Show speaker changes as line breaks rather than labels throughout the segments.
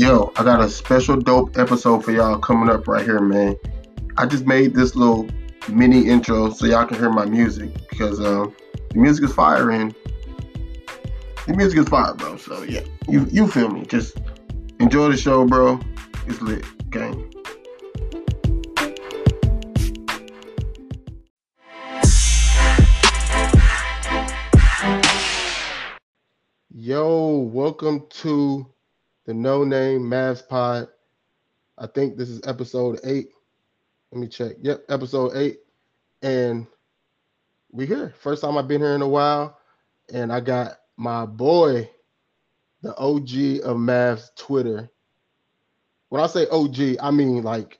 Yo, I got a special dope episode for y'all coming up right here, man. I just made this little mini intro so y'all can hear my music because um, the music is fire and the music is fire, bro. So yeah, you you feel me? Just enjoy the show, bro. It's lit, gang. Yo, welcome to the No Name Mavs Pod. I think this is episode eight. Let me check. Yep, episode eight. And we here. First time I've been here in a while. And I got my boy, the OG of Mavs Twitter. When I say OG, I mean like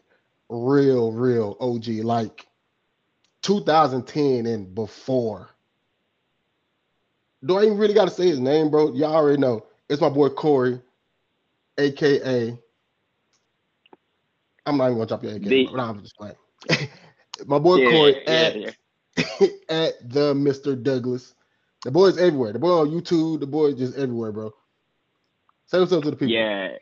real, real OG, like 2010 and before. Do I even really got to say his name, bro? Y'all already know. It's my boy Corey, aka. I'm not even gonna drop your AKA. The, but I'm just playing. my boy yeah, Corey yeah, at yeah. at the Mr. Douglas. The boy's everywhere. The boy on YouTube. The boy just everywhere, bro. Say what's up to the people.
Yeah,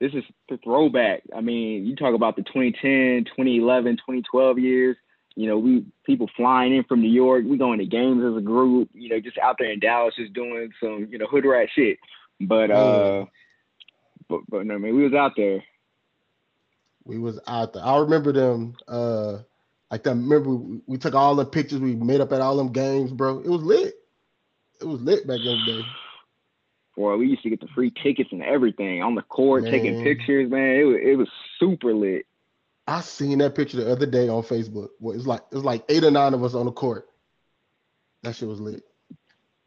this is the throwback. I mean, you talk about the 2010, 2011, 2012 years you know, we people flying in from New York. We going to games as a group. You know, just out there in Dallas, just doing some you know hood rat shit. But uh, but but no, man, we was out there.
We was out there. I remember them. Uh, like that. Remember we, we took all the pictures we made up at all them games, bro. It was lit. It was lit back in the day.
Boy, we used to get the free tickets and everything on the court, man. taking pictures, man. It was it was super lit.
I seen that picture the other day on Facebook. Well, it's like it's like eight or nine of us on the court. That shit was lit.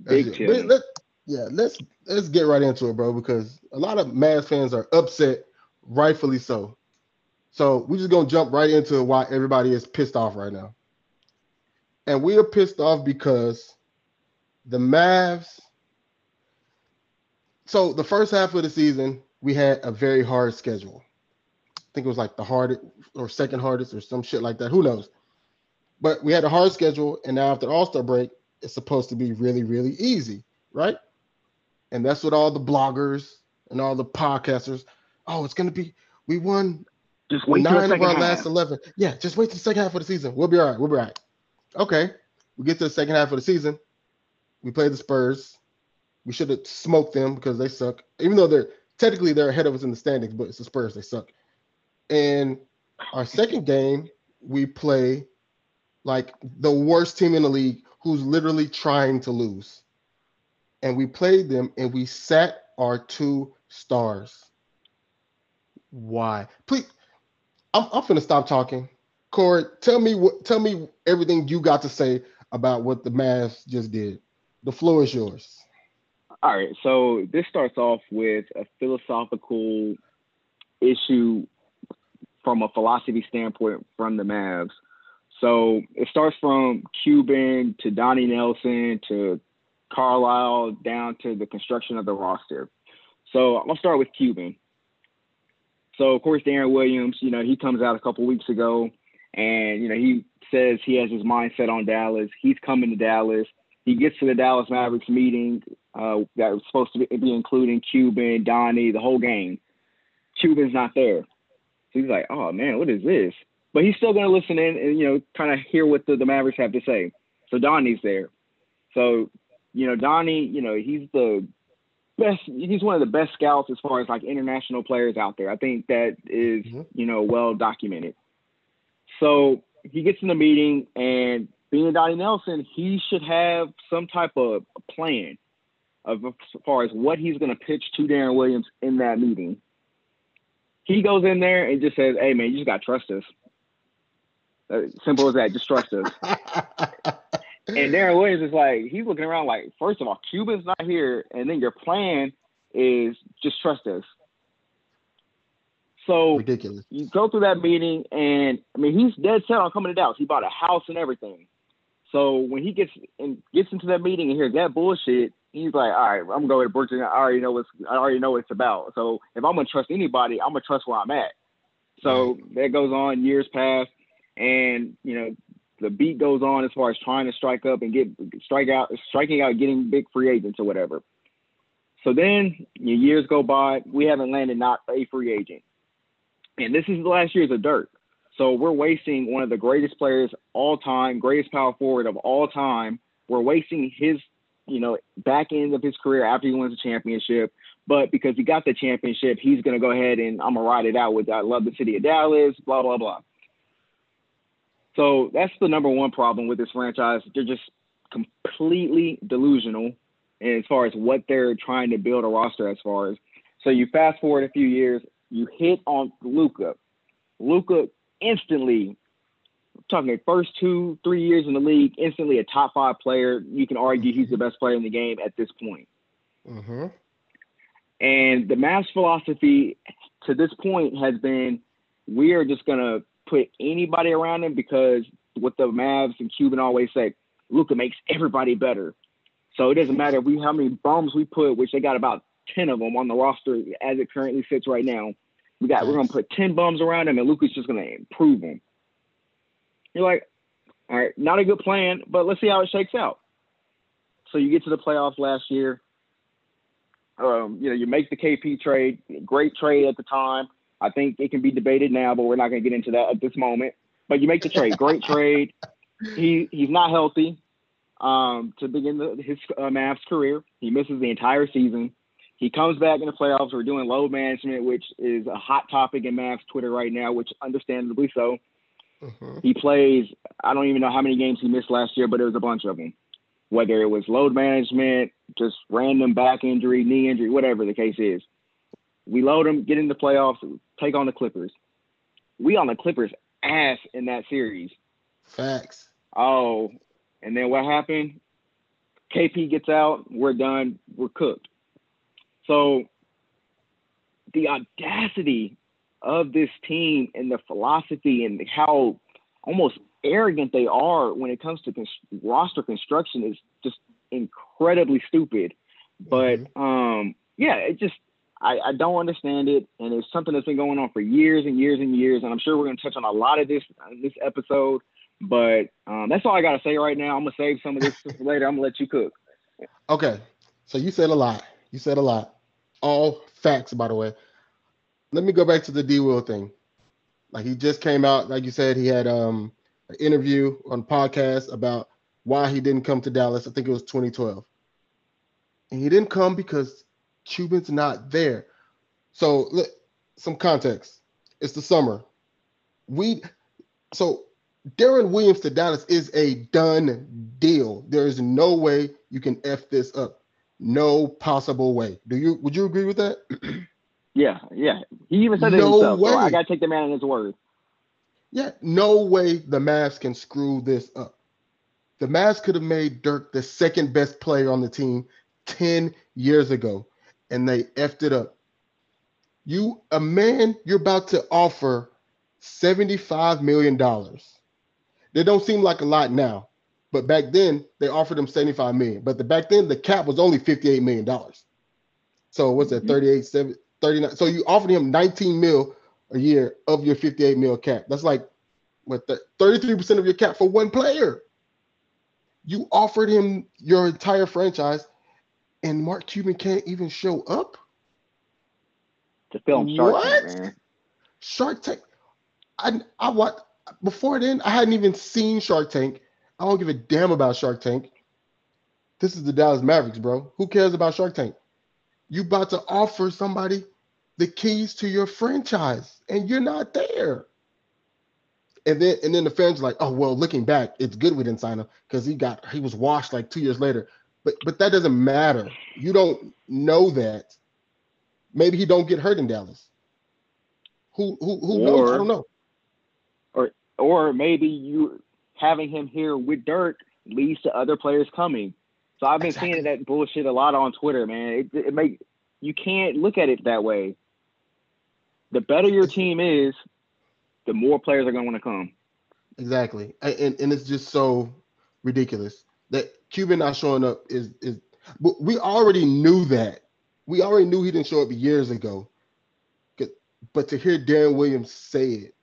Big let, let, yeah, let's let's get right into it, bro, because a lot of Mavs fans are upset, rightfully so. So we're just gonna jump right into why everybody is pissed off right now. And we are pissed off because the Mavs. So the first half of the season, we had a very hard schedule. I think it was like the hardest or second hardest or some shit like that. Who knows? But we had a hard schedule, and now after All Star break, it's supposed to be really, really easy, right? And that's what all the bloggers and all the podcasters. Oh, it's gonna be. We won.
Just wait nine of our half.
last eleven. Yeah, just wait to the second half of the season. We'll be all right. We'll be all right. Okay, we get to the second half of the season. We play the Spurs. We should have smoked them because they suck. Even though they're technically they're ahead of us in the standings, but it's the Spurs. They suck. And our second game, we play like the worst team in the league who's literally trying to lose. And we played them and we sat our two stars. Why? Please, I'm, I'm gonna stop talking. Corey, tell me what tell me everything you got to say about what the Mavs just did. The floor is yours.
All right. So this starts off with a philosophical issue from a philosophy standpoint from the Mavs. So it starts from Cuban to Donnie Nelson to Carlisle down to the construction of the roster. So I'll start with Cuban. So of course, Deron Williams, you know, he comes out a couple weeks ago, and you know he says he has his mindset on Dallas. He's coming to Dallas. He gets to the Dallas Mavericks meeting uh, that was supposed to be including Cuban, Donnie, the whole game. Cuban's not there. So he's like, oh man, what is this? But he's still going to listen in and, you know, kind of hear what the, the Mavericks have to say. So Donnie's there. So, you know, Donnie, you know, he's the best, he's one of the best scouts as far as like international players out there. I think that is, mm-hmm. you know, well documented. So he gets in the meeting and being Donnie Nelson, he should have some type of plan of as far as what he's going to pitch to Deron Williams in that meeting. He goes in there and just says, "Hey man, you just got to trust us." Uh, simple as that. Just trust us. and Deron Williams is like, he's looking around like, first of all, Cuban's not here, and then your plan is just trust us. So
ridiculous.
You go through that meeting, and I mean, he's dead set on coming to Dallas. He bought a house and everything. So when he gets and gets into that meeting and hears that bullshit, he's like, all right, I'm gonna go to Brooklyn. I already know what's I already know what it's about. So if I'm gonna trust anybody, I'm gonna trust where I'm at. So that goes on, years pass, and you know, the beat goes on as far as trying to strike up and get strike out striking out getting big free agents or whatever. So then years go by, we haven't landed not a free agent. And this is the last years of Dirk. So we're wasting one of the greatest players all time, greatest power forward of all time. We're wasting his, you know, back end of his career after he wins the championship. But because he got the championship, he's going to go ahead and I'm going to ride it out with I love the city of Dallas, blah, blah, blah. So that's the number one problem with this franchise. They're just completely delusional as far as what they're trying to build a roster as far as. So you fast forward a few years, you hit on Luka. Luka instantly, talking the first two, three years in the league, instantly a top five player. You can argue he's the best player in the game at this point. Mm-hmm. And the Mavs philosophy to this point has been we are just going to put anybody around him because what the Mavs and Cuban always say, Luka makes everybody better. So it doesn't matter we how many bums we put, which they got about ten of them on the roster as it currently sits right now. We got we're gonna put ten bums around him, and Luka's just gonna improve him. You're like, all right, not a good plan, but let's see how it shakes out. So you get to the playoffs last year. Um, you know, you make the KP trade, great trade at the time. I think it can be debated now, but we're not going to get into that at this moment. But you make the trade, great trade. He he's not healthy um, to begin the, his uh, Mavs career. He misses the entire season. He comes back in the playoffs. We're doing load management, which is a hot topic in Mavs Twitter right now, which understandably so. Mm-hmm. He plays, I don't even know how many games he missed last year, but it was a bunch of them. Whether it was load management, just random back injury, knee injury, whatever the case is. We load them, get in the playoffs, take on the Clippers. We on the Clippers ass in that series.
Facts.
Oh, and then what happened? KP gets out, we're done, we're cooked. So the audacity of this team and the philosophy and how almost arrogant they are when it comes to roster construction is just incredibly stupid. But mm-hmm. um, yeah, it just I, I, don't understand it, and it's something that's been going on for years and years and years. And I'm sure we're going to touch on a lot of this this episode. But um, that's all I got to say right now. I'm gonna save some of this later. I'm gonna let you cook.
Okay, so you said a lot. You said a lot. All facts, by the way. Let me go back to the D Will thing. Like he just came out, like you said, he had um an interview on podcast about why he didn't come to Dallas. I think it was 2012. And he didn't come because Cuban's not there. So look, some context. It's the summer. We so Deron Williams to Dallas is a done deal. There is no way you can f this up. No possible way. Do you? Would you agree with that?
yeah, yeah. He even said no it himself. Way. So I gotta take the man on his word.
Yeah, no way the Mavs can screw this up. The Mavs could have made Dirk the second best player on the team 10 years ago, and they effed it up. You, a man, you're about to offer $75 million they don't seem like a lot now, but back then they offered him 75 million. But the back then the cap was only 58 million dollars. So what's that? Mm-hmm. 38, 7, 39. So you offered him 19 mil a year of your 58 mil cap. That's like what the 33% of your cap for one player. You offered him your entire franchise, and Mark Cuban can't even show up
to film Shark what? Tank. Man.
Shark Tank. I I what before then, I hadn't even seen Shark Tank. I don't give a damn about Shark Tank. This is the Dallas Mavericks, bro. Who cares about Shark Tank? You about to offer somebody the keys to your franchise, and you're not there. And then and then the fans are like, oh well, looking back, it's good we didn't sign him because he got he was washed like two years later. But but that doesn't matter. You don't know that. Maybe he don't get hurt in Dallas. Who who who or, knows? I don't know
or or maybe you having him here with Dirk leads to other players coming. So I've been exactly. seeing that bullshit a lot on Twitter, man. It, it make you can't look at it that way. The better your team is, the more players are going to want to come.
Exactly, and and it's just so ridiculous that Cuban not showing up is is. But we already knew that. We already knew he didn't show up years ago. But to hear Deron Williams say it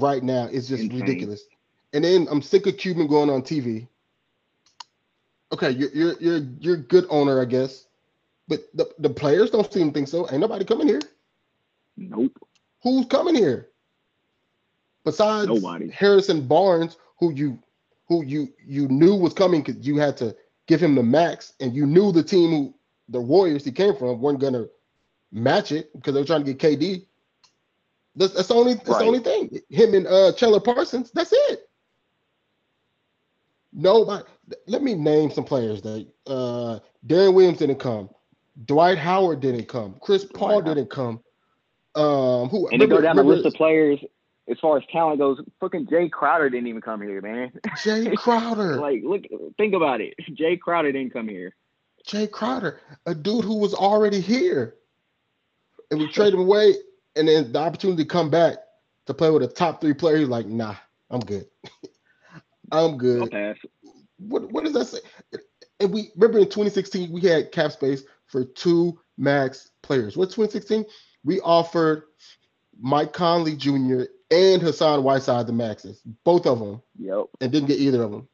right now is just Insane. ridiculous. And then I'm sick of Cuban going on TV. Okay, you're you're you're you're good owner, I guess. But the, the players don't seem to think so. Ain't nobody coming here.
Nope.
Who's coming here? Besides
Nobody.
Harrison Barnes, who you who you you knew was coming because you had to give him the max, and you knew the team who the Warriors he came from weren't gonna match it because they were trying to get KD. That's, that's the only that's the only thing. Him and uh Chandler Parsons. That's it. Nobody. Let me name some players that uh Deron Williams didn't come. Dwight Howard didn't come. Chris Paul didn't come. Um, who?
And to go
remember-
down the list of players, as far as talent goes, fucking Jae Crowder didn't even come here, man.
Jae Crowder.
like, look, think about it. Jae Crowder didn't come here.
Jae Crowder, a dude who was already here, and we trade him away, and then the opportunity to come back to play with a top three player. He's like, nah, I'm good. I'm
I'll
good.
pass.
What what does that say? And we remember in 2016 we had cap space for two max players. What 2016? We offered Mike Conley Jr. and Hassan Whiteside the maxes, both of them,
Yep.
and didn't get either of them.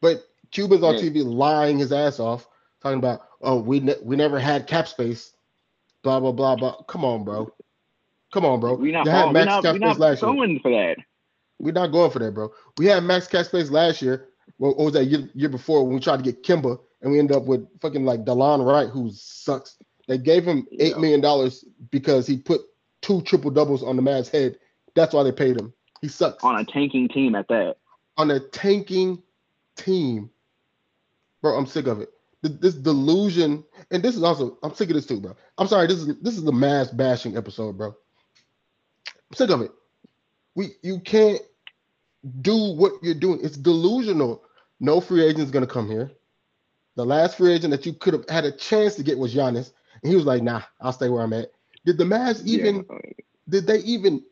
But Cuban's on. TV lying his ass off, talking about, oh, we ne- we never had cap space, blah blah blah blah. Come on, bro. Come on, bro.
We not,
You had
we
max
not,
cap
we
space
not
last year.
going for that.
We're not going for that, bro. We had max cap space last year. What, what was that year, year before when we tried to get Kemba and we ended up with fucking like Delon Wright, who sucks. They gave him eight
Yeah.
million dollars because he put two triple doubles on the man's head. That's why they paid him. He sucks
On a tanking team at that.
on a tanking team. Bro, I'm sick of it. This delusion, and this is also, I'm sick of this too, bro. I'm sorry, this is this is the Mavs bashing episode, bro. I'm sick of it. We you can't do what you're doing. It's delusional. No free agent is gonna come here. The last free agent that you could have had a chance to get was Giannis, and he was like, "Nah, I'll stay where I'm at." Did the Mavs even?
Yeah.
did they even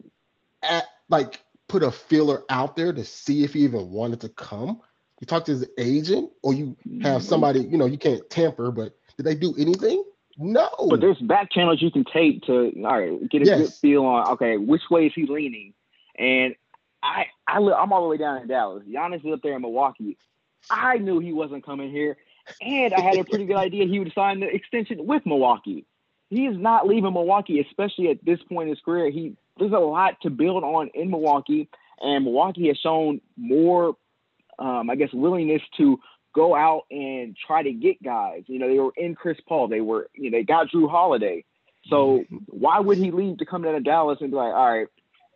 at, like put a feeler out there to see if he even wanted to come? You talk to his agent, or you have
Mhm.
somebody, you know, you can't tamper, but did they do anything? No.
But there's back channels you can take to all right get a good feel on okay which way is he leaning, and I I li- I'm all the way down in Dallas. Giannis is up there in Milwaukee. I knew he wasn't coming here, and I had a pretty good idea he would sign the extension with Milwaukee. He is not leaving Milwaukee, especially at this point in his career. He there's a lot to build on in Milwaukee, and Milwaukee has shown more, um, I guess, willingness to go out and try to get guys. You know, they were in Chris Paul. They were, you know, they got Jrue Holiday. So why would he leave to come down to Dallas and be like, all right,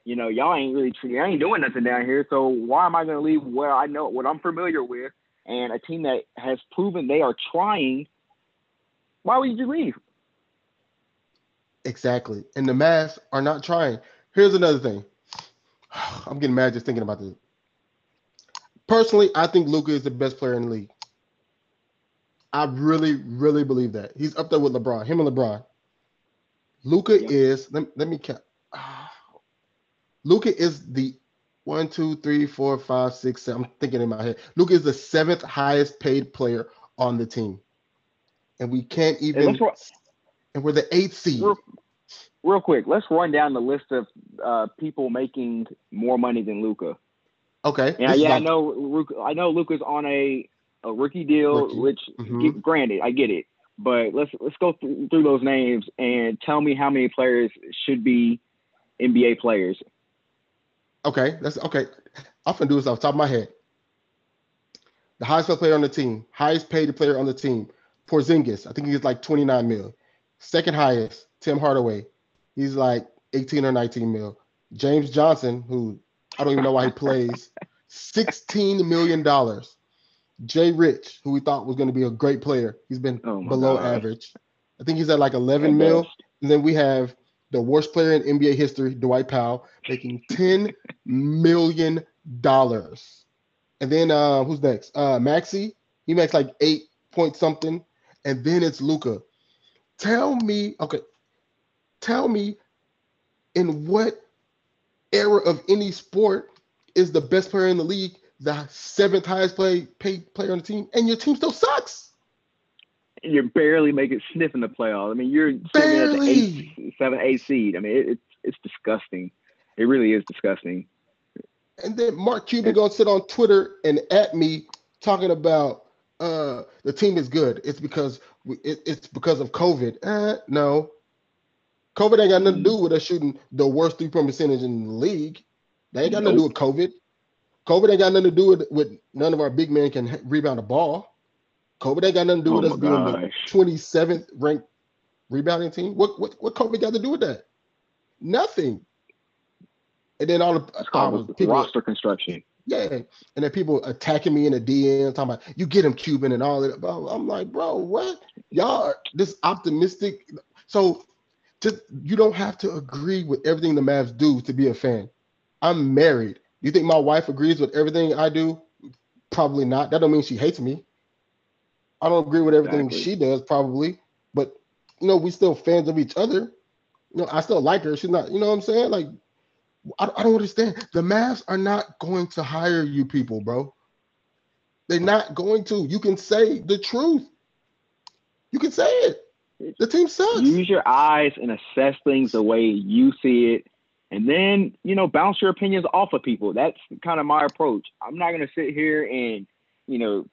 you know, y'all ain't really, y'all ain't doing nothing down here. So why am I going to leave where I know what I'm familiar with and a team that has proven they are trying? Why would you leave?
Exactly. And the Mavs are not trying. Here's another thing. I'm getting mad just thinking about this. Personally, I think Luka is the best player in the league. I really, really believe that. He's up there with LeBron, him and LeBron. Luka
Yeah.
is, let, let me count. Luka is the one, two, three, four, five, six, seven. I'm thinking in my head. Luka is the seventh highest paid player on the team. And we can't even, and we're the eighth seed.
Real, real quick, let's run down the list of uh, people making more money than Luka.
Okay.
Yeah, yeah, I know. I know Luka's on a a rookie deal,
Rookie.
which
Mhm.
granted, I get it. But let's let's go through, through those names and tell me how many players should be NBA players.
Okay, that's okay. I'm gonna do this off the top of my head. The highest paid player on the team, highest paid player on the team, Porzingis. I think he's like 29 mil. Second highest, Tim Hardaway. He's like 18 or 19 mil. James Johnson, who I don't even know why he plays, 16 million dollars. Jay Rich, who we thought was going to be a great player, he's been
Oh
below
God.
average. I think he's at like 11
At
mil. And then we have the worst player in NBA history, Dwight Powell, making ten million dollars. And then uh, who's next? Uh, Maxi. He makes like eight point something. And then it's Luka. Tell me, okay, tell me, in what era of any sport is the best player in the league the seventh highest play, paid player on the team, and your team still sucks?
You're barely making sniff in the playoffs. I mean, you're sitting at the
Barely.
eighth, seven, eight seed. I mean, it, it's it's disgusting. It really is disgusting.
And then Mark Cuban gonna sit on Twitter and at me talking about uh, the team is good. It's because we, it, it's because of COVID. Eh, no, COVID ain't got nothing to do with us shooting the worst three point percentage in the league. That ain't got nothing to do with COVID. COVID ain't got nothing to do with, with none of our big men can rebound a ball. COVID ain't got nothing to do
Oh
with us being the 27th ranked rebounding team. What what what COVID got to do with that? Nothing. And then all the, all the people,
roster construction.
Yeah, and then people attacking me in the DM, talking about you get him Cuban and all that. I'm like, bro, what? Y'all are this optimistic. So just you don't have to agree with everything the Mavs do to be a fan. I'm married. You think my wife agrees with everything I do? Probably not. That don't mean she hates me. I don't agree with everything
Exactly.
she does, probably, but you know, we still fans of each other. You know, I still like her. She's not, you know what I'm saying? Like, I, I don't understand. The Mavs are not going to hire you people, bro. They're oh. not going to. You can say the truth. You can say it. The team sucks.
Use your eyes and assess things the way you see it, and then you know bounce your opinions off of people. That's kind of my approach. I'm not gonna sit here and you know,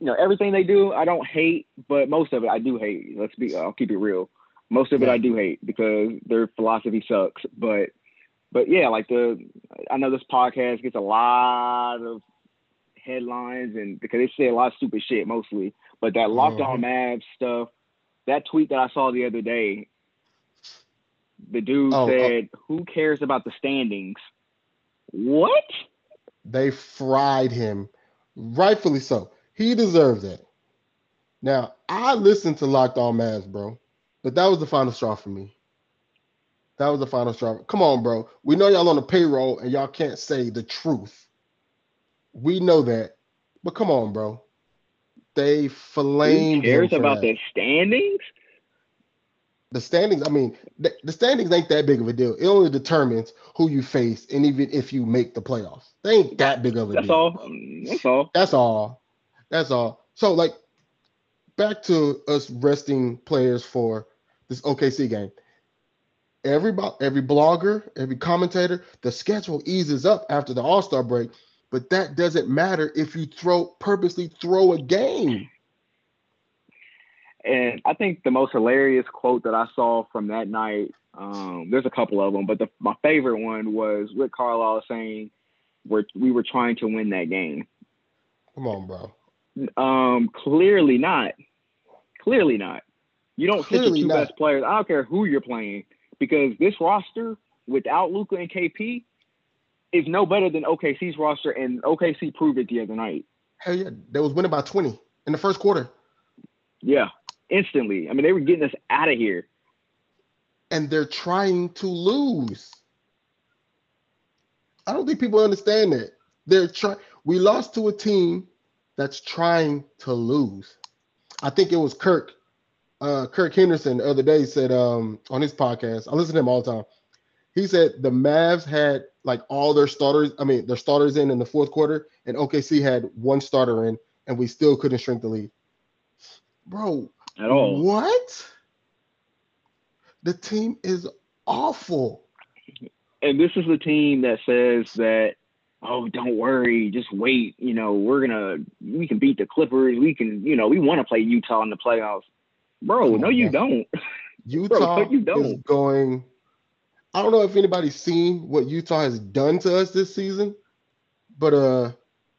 you know everything they do. I don't hate, but most of it I do hate. Let's be. I'll keep it real. Most of it I do hate because their philosophy sucks. But but yeah, like the I know this podcast gets a lot of headlines and because they say a lot of stupid shit mostly. But that locked on Mavs stuff, that tweet that I saw the other day, the dude
Oh, oh.
said, "Who cares about the standings?" What?
They fried him, rightfully so. He deserved that. Now, I listened to Locked On Mavs, bro, but that was the final straw for me. That was the final straw. Come on, bro. We know y'all on the payroll and y'all can't say the truth. We know that, but come on, bro. They
Who
flamed him
cares about
that.
the standings?
the standings. I mean, the, the standings ain't that big of a deal. It only determines who you face, and even if you make the playoffs, they ain't that big of a
That's
deal.
all. Mm, That's all.
That's all. That's all. So like back to us resting players for this OKC game. Every every blogger, every commentator, the schedule eases up after the All-Star break, but that doesn't matter if you throw purposely throw a game.
And I think the most hilarious quote that I saw from that night, um, there's a couple of them, but the, my favorite one was Rick Carlisle saying, "We're we were trying to win that game."
Come on, bro.
Um, clearly not. Clearly not. You don't sit your two
not.
best players. I don't care who you're playing because this roster without Luka and KP is no better than OKC's roster, and OKC proved it the other night.
Hell yeah, they was winning by 20 in the first quarter.
Yeah, instantly. I mean, they were getting us out of here.
and they're trying to lose. I don't think people understand that. They're trying. We lost to a team that's trying to lose. I think it was Kirk, uh, Kirk Henderson the other day said um, on his podcast. I listen to him all the time. He said the Mavs had like all their starters. I mean, their starters in in the fourth quarter, and OKC had one starter in, and we still couldn't shrink the lead. Bro,
At all.
what? The team is awful.
and this is the team that says that, oh, don't worry, just wait. You know, we're gonna we can beat the Clippers. We can, you know, we want to play Utah in the playoffs. Bro, no, you don't.
Utah
Bro, you
is
don't.
going. I don't know if anybody's seen what Utah has done to us this season, but uh,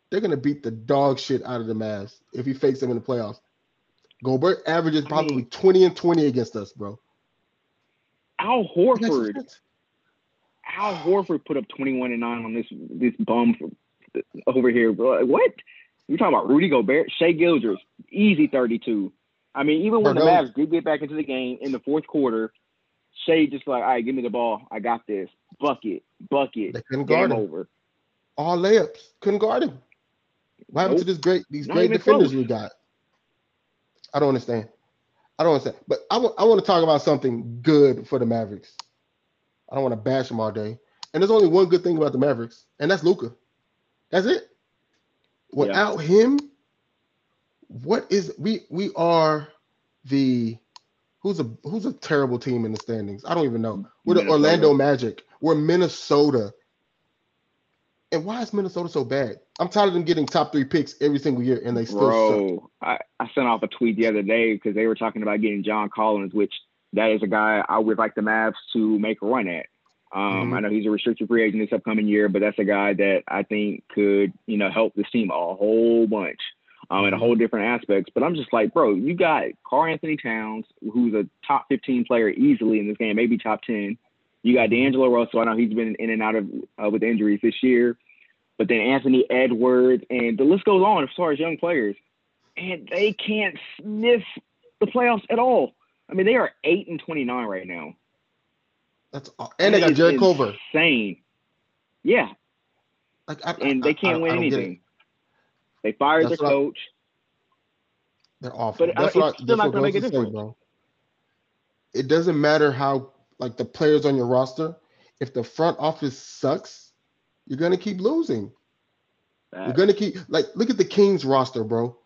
they're gonna beat the dog shit out of the Mavs if he fakes them in the playoffs. Gobert averages
I
probably
mean-
20 and 20 against us, bro.
Al Horford. Al Horford put up 21 and 9 on this this bum for, over here. Bro. What? You talking about Rudy Gobert, Shai Gilgeous, easy 32. I mean, even when the Mavs did get back into the game in the fourth quarter, Shai just like, all right, give me the ball. I got this. Bucket, bucket.
They couldn't guard him.
over.
All layups. Couldn't guard him. What happened to this great these
Not
great defenders
close.
we got? I don't understand. I don't understand. But I want to talk about something good for the Mavericks. I don't want to bash them all day. And there's only one good thing about the Mavericks, and that's Luka. That's it. Without him, what is we we are the who's a who's a terrible team in the standings? I don't even know. We're the
Minnesota.
Orlando Magic. We're Minnesota. And why is Minnesota so bad? I'm tired of them getting top three picks every single year, and they still
Bro, I, I sent off a tweet the other day because they were talking about getting John Collins, which that is a guy I would like the Mavs to make a run at. Um, mm-hmm. I know he's a restricted free agent this upcoming year, but that's a guy that I think could, you know, help this team a whole bunch um, in a whole different aspects. But I'm just like, bro, you got Karl-Anthony Towns, who's a top 15 player easily in this game, maybe top 10. You got D'Angelo Russell. I know he's been in and out of uh, with injuries this year, but then Anthony Edwards, and the list goes on as far as young players, and they can't sniff the playoffs at all. I mean, they are eight and 29 right now.
That's and they got Jarrett Culver.
Insane. Yeah.
Like I,
and they can't
I,
win anything. They fired the coach.
they're awful. But that's what
it's still not going to make a difference, bro.
It doesn't matter how like the players on your roster. If the front office sucks, you're gonna keep losing. You're gonna keep like look at the Kings roster, bro.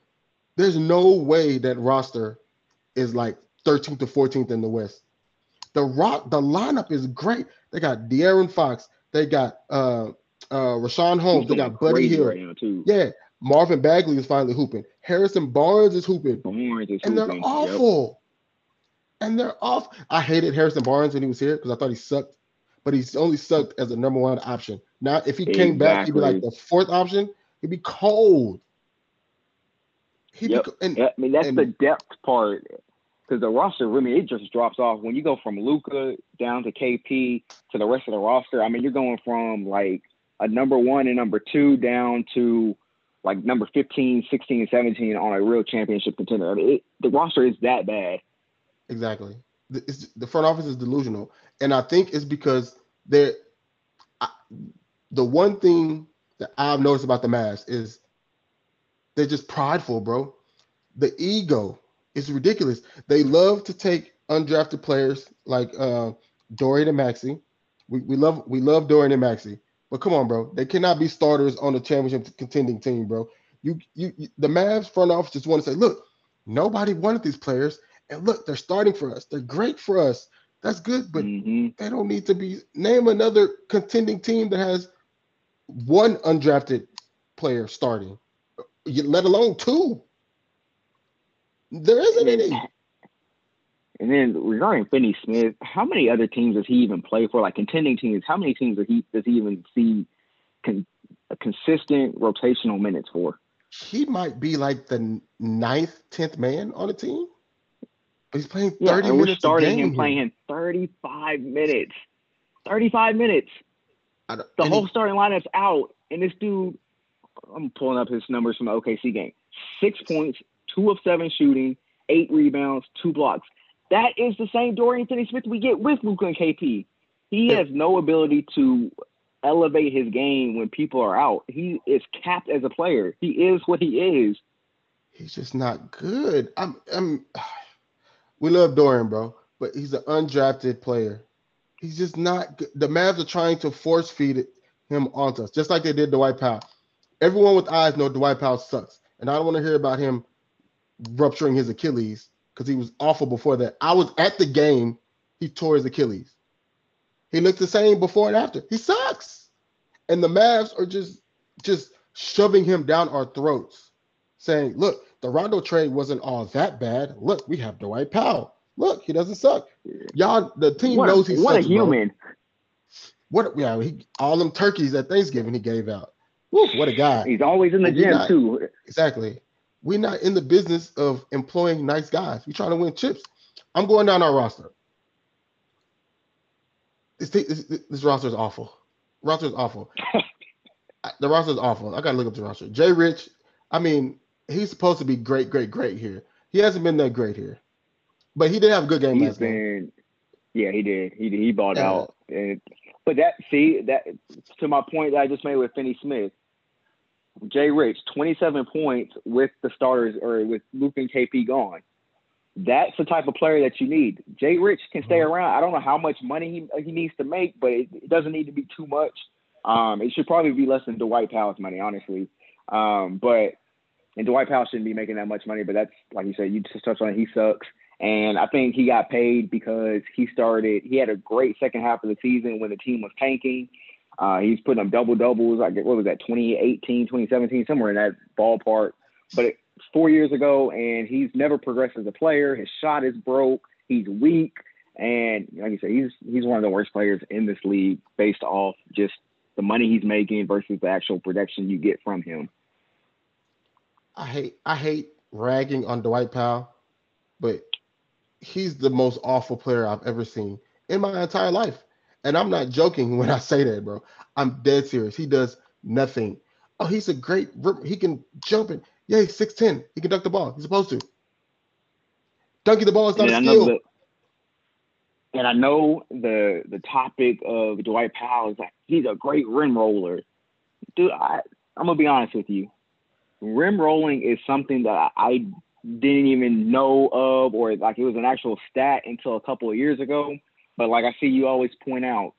There's no way that roster is like 13th to 14th in the West. The rock, the lineup is great. They got De'Aaron Fox. They got uh uh Richaun Holmes. They got Buddy Hield. Right yeah, Marvin Bagley is finally hooping. Harrison Barnes is hooping.
Barnes is
and
hooping.
they're awful. Yep. And they're off. I hated Harrison Barnes when he was here because I thought he sucked, but he's only sucked as a number one option. Now, if he exactly. came back, he'd be like the fourth option. He'd be cold.
He'd yep. Be, and, I mean, that's and, the depth part because the roster, I mean, it just drops off when you go from Luka down to KP to the rest of the roster. I mean, you're going from like a number one and number two down to like number 15, 16, 17 on a real championship contender. I mean, it, the roster is that bad.
Exactly. The, the, front office is delusional, and I think it's because they're I, the one thing that I've noticed about the Mavs is they're just prideful, bro. The ego is ridiculous. They love to take undrafted players like uh, Dorian and Maxi. We, we love we love Dorian and Maxi. But come on, bro. They cannot be starters on the championship contending team, bro. You, you, you the Mavs front office just want to say, look, nobody wanted these players, and look, they're starting for us. They're great for us. That's good, but mm-hmm. they don't need to be. Name another contending team that has one undrafted player starting, let alone two. There isn't any.
And then regarding Finney Smith, how many other teams does he even play for? Like contending teams, how many teams does he does he even see con, consistent rotational minutes for?
He might be like the ninth, tenth man on a team. He's playing thirty yeah, and minutes. We're
starting him playing thirty-five minutes. Thirty-five minutes. The whole he, starting lineup's out, and this dude, I'm pulling up his numbers from the OKC game: six points, two of seven shooting, eight rebounds, two blocks. That is the same Dorian Finney-Smith we get with Luka and KP. He has no ability to elevate his game when people are out. He is capped as a player. He is what he is.
He's just not good. I'm, I'm we love Dorian, bro, but he's an undrafted player. He's just not good. The Mavs are trying to force feed him onto us, just like they did Dwight Powell. Everyone with eyes know Dwight Powell sucks. And I don't want to hear about him rupturing his Achilles because he was awful before that. I was at the game. He tore his Achilles. He looked the same before and after. He sucks. And the Mavs are just just shoving him down our throats, saying, "Look, the Rondo trade wasn't all that bad. Look, we have Dwight Powell. Look, he doesn't suck. Y'all, the team
what
knows he's
what sucks, a human. Bro.
What? Yeah, he, all them turkeys at Thanksgiving he gave out. Woo, what a guy.
He's always in the gym not, too.
Exactly we're not in the business of employing nice guys. We're trying to win chips. I'm going down our roster. This, this, this roster is awful. Roster is awful. the roster is awful. I gotta look up the roster. Jay Rich, I mean, he's supposed to be great, great, great here. He hasn't been that great here, but he did have a good game he's last been, game.
Yeah, he did. He he balled yeah. out. And, but that see that to my point that I just made with Finney Smith, Jay Rich, 27 points with the starters or with Luke and KP gone. That's the type of player that you need. Jay Rich can stay mm-hmm. around. I don't know how much money he, he needs to make, but it, it doesn't need to be too much. Um, it should probably be less than Dwight Powell's money, honestly. Um, but and Dwight Powell shouldn't be making that much money, but that's like you said, you just touched on it, he sucks. And I think he got paid because he started he had a great second half of the season when the team was tanking. Uh, he's putting up double doubles. I get what was that 2018, 2017, somewhere in that ballpark. But it, four years ago, and he's never progressed as a player. His shot is broke. He's weak, and like you said, he's he's one of the worst players in this league based off just the money he's making versus the actual production you get from him.
I hate I hate ragging on Dwight Powell, but he's the most awful player I've ever seen in my entire life. And I'm not joking when I say that, bro. I'm dead serious. He does nothing. Oh, he's a great. He can jump and yeah, he's six ten. He can dunk the ball. He's supposed to. Dunking the ball is not and a skill. The,
and I know the the topic of Dwight Powell is like he's a great rim roller, dude. I I'm gonna be honest with you. Rim rolling is something that I, I didn't even know of, or like it was an actual stat until a couple of years ago. But like I see you always point out,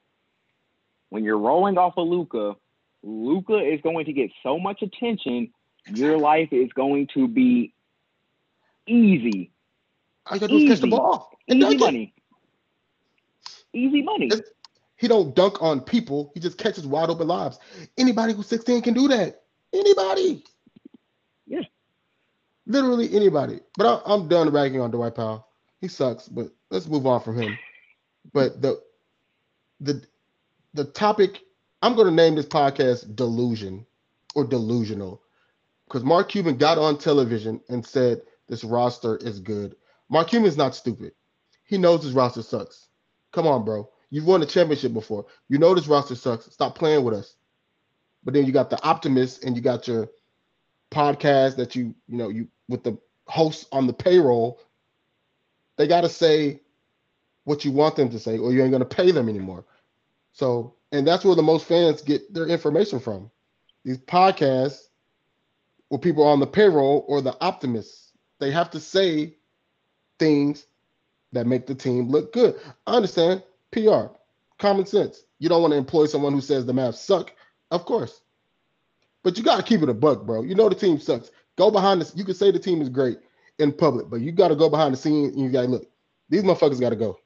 when you're rolling off of Luka, Luka is going to get so much attention your life is going to be easy.
All you gotta do is catch the ball.
Easy money. Easy money.
He don't dunk on people. He just catches wide open lobs. Anybody who's 16 can do that. Anybody.
Yeah.
Literally anybody. But I, am done ragging on Dwight Powell. He sucks, but let's move on from him. But the the the topic I'm going to name this podcast delusion or delusional because Mark Cuban got on television and said this roster is good. Mark Cuban's not stupid. He knows his roster sucks. Come on, bro. You've won a championship before. You know this roster sucks. Stop playing with us. But then you got the optimist and you got your podcast that you, you know, you with the hosts on the payroll. They got to say what you want them to say, or you ain't going to pay them anymore. So, and that's where the most fans get their information from. These podcasts or people on the payroll or the optimists. They have to say things that make the team look good. I understand PR, common sense. You don't want to employ someone who says the Mavs suck, of course. But you got to keep it a buck, bro. You know the team sucks. Go behind this. You can say the team is great in public, but you got to go behind the scenes and you got to look. These motherfuckers got to go.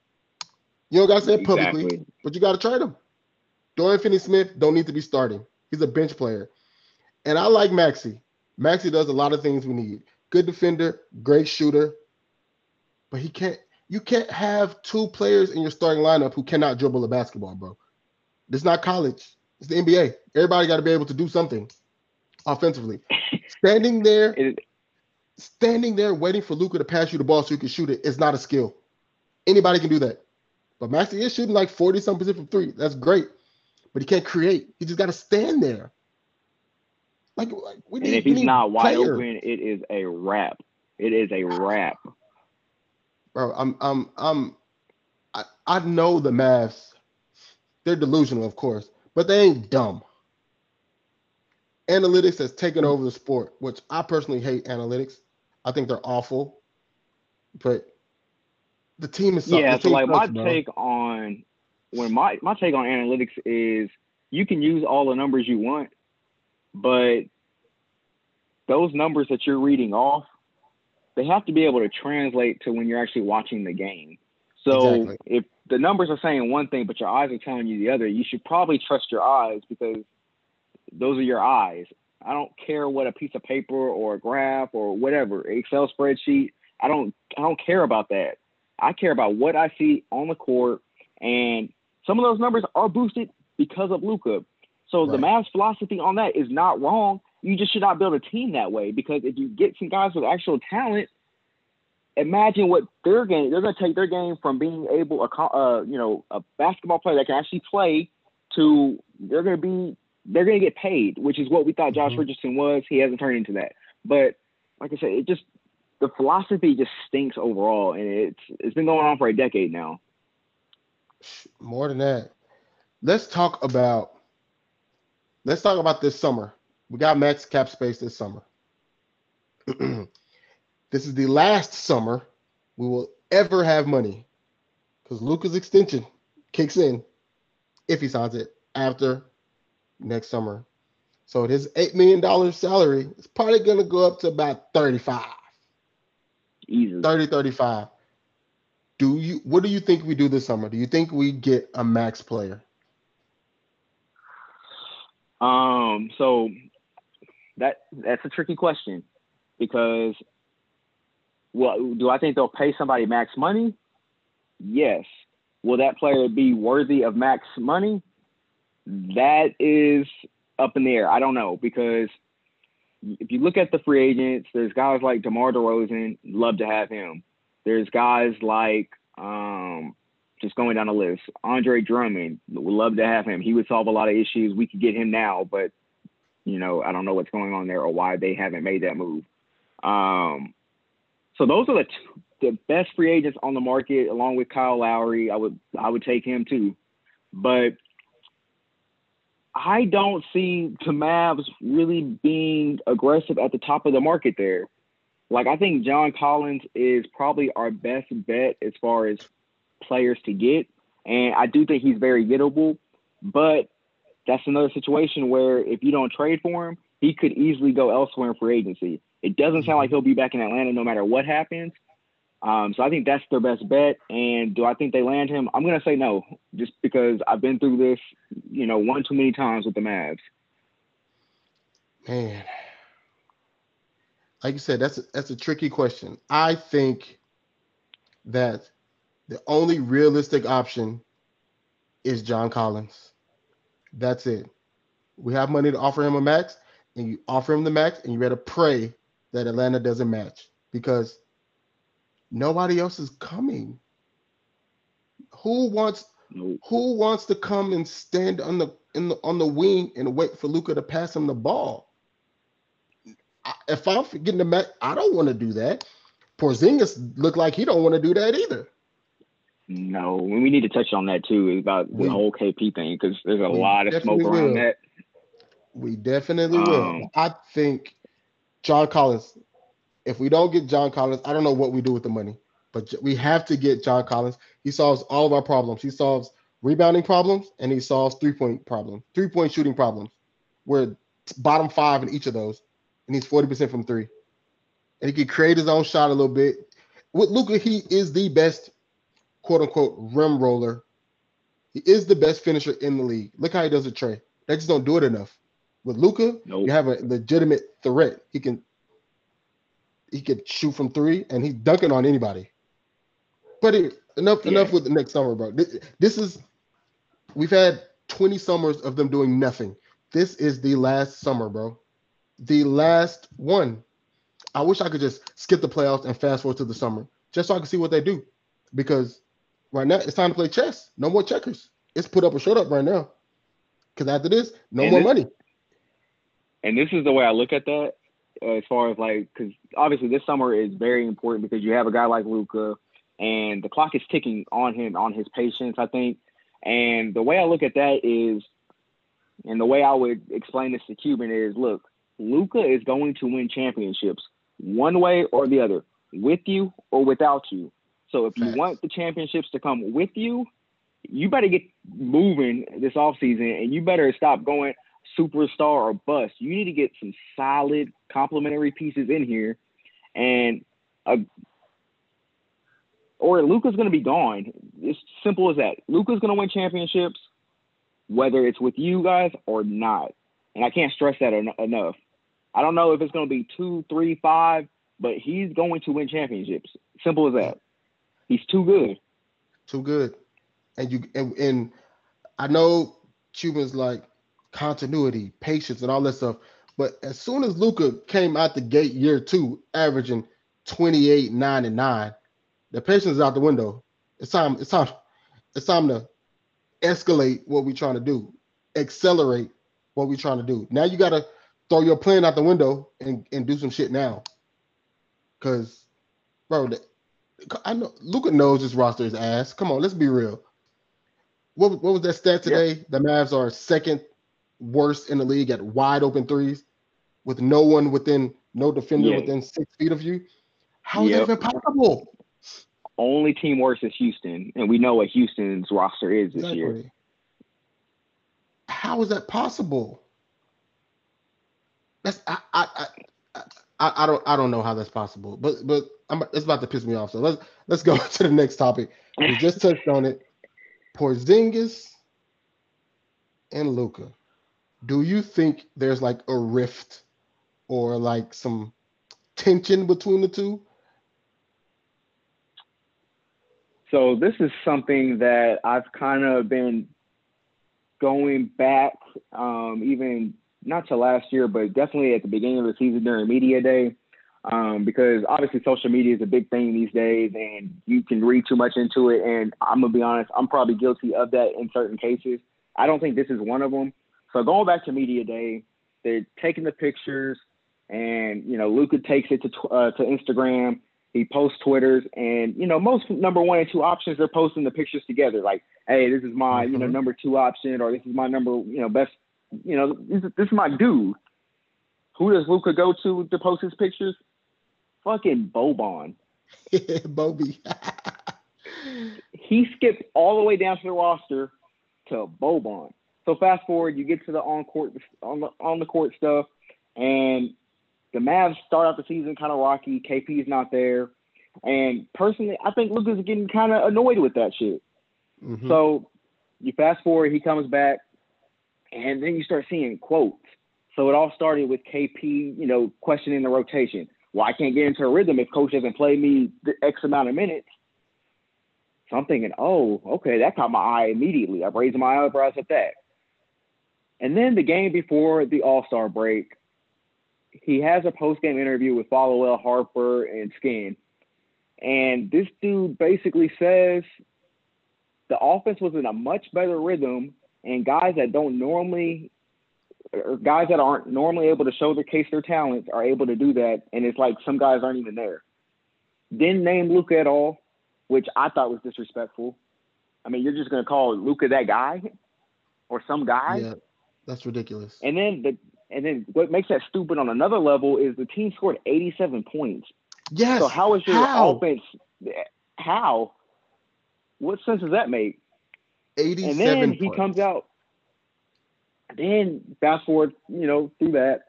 You don't got to say it publicly, exactly. but you got to trade them. Dorian Finney-Smith don't need to be starting. He's a bench player. And I like Maxi. Maxi does a lot of things we need. Good defender, great shooter, but he can't. You can't have two players in your starting lineup who cannot dribble a basketball, bro. It's not college. It's the NBA. Everybody got to be able to do something offensively. Standing there, standing there waiting for Luka to pass you the ball so you can shoot it is not a skill. Anybody can do that. But Maxi is shooting like 40 some percent from three. That's great. But he can't create. He just got to stand there. Like, like we
need, and if he's not wide player. open, it is a wrap. It is a wrap.
Bro, I'm I'm I'm I, I know the Mavs. They're delusional, of course, but they ain't dumb. Analytics has taken over the sport, which I personally hate analytics. I think they're awful. But the team is
yeah.
So
like my bro. take on when my my take on analytics is you can use all the numbers you want, but those numbers that you're reading off, they have to be able to translate to when you're actually watching the game. So exactly. if the numbers are saying one thing, but your eyes are telling you the other, you should probably trust your eyes because those are your eyes. I don't care what a piece of paper or a graph or whatever, Excel spreadsheet. I don't I don't care about that. I care about what I see on the court and some of those numbers are boosted because of Luka. So right. the Mavs philosophy on that is not wrong. You just should not build a team that way because if you get some guys with actual talent, imagine what they're going. They're going to take their game from being able, uh, you know, a basketball player that can actually play to they're going to be they're going to get paid, which is what we thought Josh mm-hmm. Richardson was. He hasn't turned into that. But like I said, it just the philosophy just stinks overall, and it's it's been going on for a decade now.
More than that, let's talk about let's talk about this summer. We got max cap space this summer. this is the last summer we will ever have money because Luka's extension kicks in if he signs it after next summer. So his eight million dollars salary is probably gonna go up to about 35.
Easy.
30, 35. Do you what do you think we do this summer? Do you think we get a max player?
Um, so that that's a tricky question because well, do I think they'll pay somebody max money? Yes. Will that player be worthy of max money? That is up in the air. I don't know because if you look at the free agents, there's guys like DeMar DeRozan, love to have him. There's guys like um, just going down the list. Andre Drummond, would love to have him. He would solve a lot of issues. We could get him now, but you know, I don't know what's going on there or why they haven't made that move. Um, so those are the two, the best free agents on the market, along with Kyle Lowry. I would I would take him too, but I don't see the Mavs really being aggressive at the top of the market there. Like I think John Collins is probably our best bet as far as players to get, and I do think he's very gettable. But that's another situation where if you don't trade for him, he could easily go elsewhere in free agency. It doesn't sound like he'll be back in Atlanta no matter what happens. Um, so I think that's their best bet. And do I think they land him? I'm gonna say no, just because I've been through this, you know, one too many times with the Mavs.
Man, like you said, that's a, that's a tricky question. I think that the only realistic option is John Collins. That's it. We have money to offer him a max, and you offer him the max, and you better pray that Atlanta doesn't match because nobody else is coming. Who wants who wants to come and stand on the in the on the wing and wait for Luka to pass him the ball? If I'm getting the max, I don't want to do that. Porzingis looked like he don't want to do that either.
No, we need to touch on that too about the we, whole KP thing because there's a lot of smoke around
will.
that.
We definitely um, will. I think John Collins. If we don't get John Collins, I don't know what we do with the money, but we have to get John Collins. He solves all of our problems. He solves rebounding problems and he solves three point problems, three point shooting problems. We're bottom five in each of those, and he's forty percent from three, and he can create his own shot a little bit. With Luka, he is the best quote unquote rim roller. He is the best finisher in the league. Look how he does it, Trey. They just don't do it enough. With Luka, nope. you have a legitimate threat. He can he could shoot from three, and he's dunking on anybody. But it, enough yeah. enough with the next summer, bro. This, this is we've had 20 summers of them doing nothing. This is the last summer, bro. The last one. I wish I could just skip the playoffs and fast forward to the summer, just so I can see what they do. Because Right now, it's time to play chess. No more checkers. It's put up or shut up right now. Because after this, no and more this, money.
And this is the way I look at that, as far as like, because obviously this summer is very important because you have a guy like Luka and the clock is ticking on him, on his patience, I think. And the way I look at that is, and the way I would explain this to Cuban is, look, Luka is going to win championships one way or the other, with you or without you. So if you want the championships to come with you, you better get moving this offseason and you better stop going superstar or bust. You need to get some solid complementary pieces in here. And uh, or Luka's going to be gone. It's simple as that. Luka's going to win championships, whether it's with you guys or not. And I can't stress that en- enough. I don't know if it's going to be two, three, five, but he's going to win championships. Simple as that. He's too good.
Too good. And you and, and I know Cuban's like continuity, patience, and all that stuff. But as soon as Luka came out the gate year two, averaging 28, 9, and 9, the patience is out the window. It's time, it's time, it's time to escalate what we're trying to do, accelerate what we're trying to do. Now you gotta throw your plan out the window and, and do some shit now. Cause bro, I know Luka knows his roster is ass. Come on, let's be real. What, what was that stat today? Yeah. The Mavs are second worst in the league at wide open threes, with no one within, no defender yeah. within six feet of you. How is yep. that even possible?
Only team worse is Houston, and we know what Houston's roster is this exactly. year.
How is that possible? That's I I, I I I don't I don't know how that's possible, but but I'm, it's about to piss me off. So let's let's go to the next topic. We just touched on it. Porzingis and Luka. Do you think there's like a rift or like some tension between the two?
So this is something that I've kind of been going back, um, even not to last year, but definitely at the beginning of the season during media day, um, because obviously social media is a big thing these days, and you can read too much into it. And I'm gonna be honest, I'm probably guilty of that in certain cases. I don't think this is one of them. So going back to media day, they're taking the pictures, and you know Luka takes it to uh, to Instagram. He posts Twitters, and you know most number one and two options they're posting the pictures together. Like, hey, this is my you know
Mhm.
number two option, or this is my number you know best you know this is, this is my dude. Who does Luka go to to post his pictures? Fucking Boban.
Bobby.
he skipped all the way down to the roster to Boban. So fast forward, you get to the on court on the on the court stuff, and the Mavs start out the season kind of rocky. KP is not there, and personally, I think Luka's getting kind of annoyed with that shit.
Mhm.
So you fast forward, he comes back, and then you start seeing quotes. So it all started with KP, you know, questioning the rotation. Well, I can't get into a rhythm if coach doesn't play me the X amount of minutes. So I'm thinking, oh, okay, that caught my eye immediately. I raised my eyebrows at that. And then the game before the All Star break, he has a post game interview with Followill, Harper, and Skin. And this dude basically says the offense was in a much better rhythm, and guys that don't normally, or guys that aren't normally able to show their case their talents are able to do that. And it's like some guys aren't even there. Didn't name Luka at all, which I thought was disrespectful. I mean, you're just gonna call Luka that guy or some guy.
yeah, that's ridiculous.
And then the and then what makes that stupid on another level is the team scored 87 points.
yes.
So how is your
how?
offense? How? What sense does that make?
87
And then he comes out. Then fast forward, you know, through that,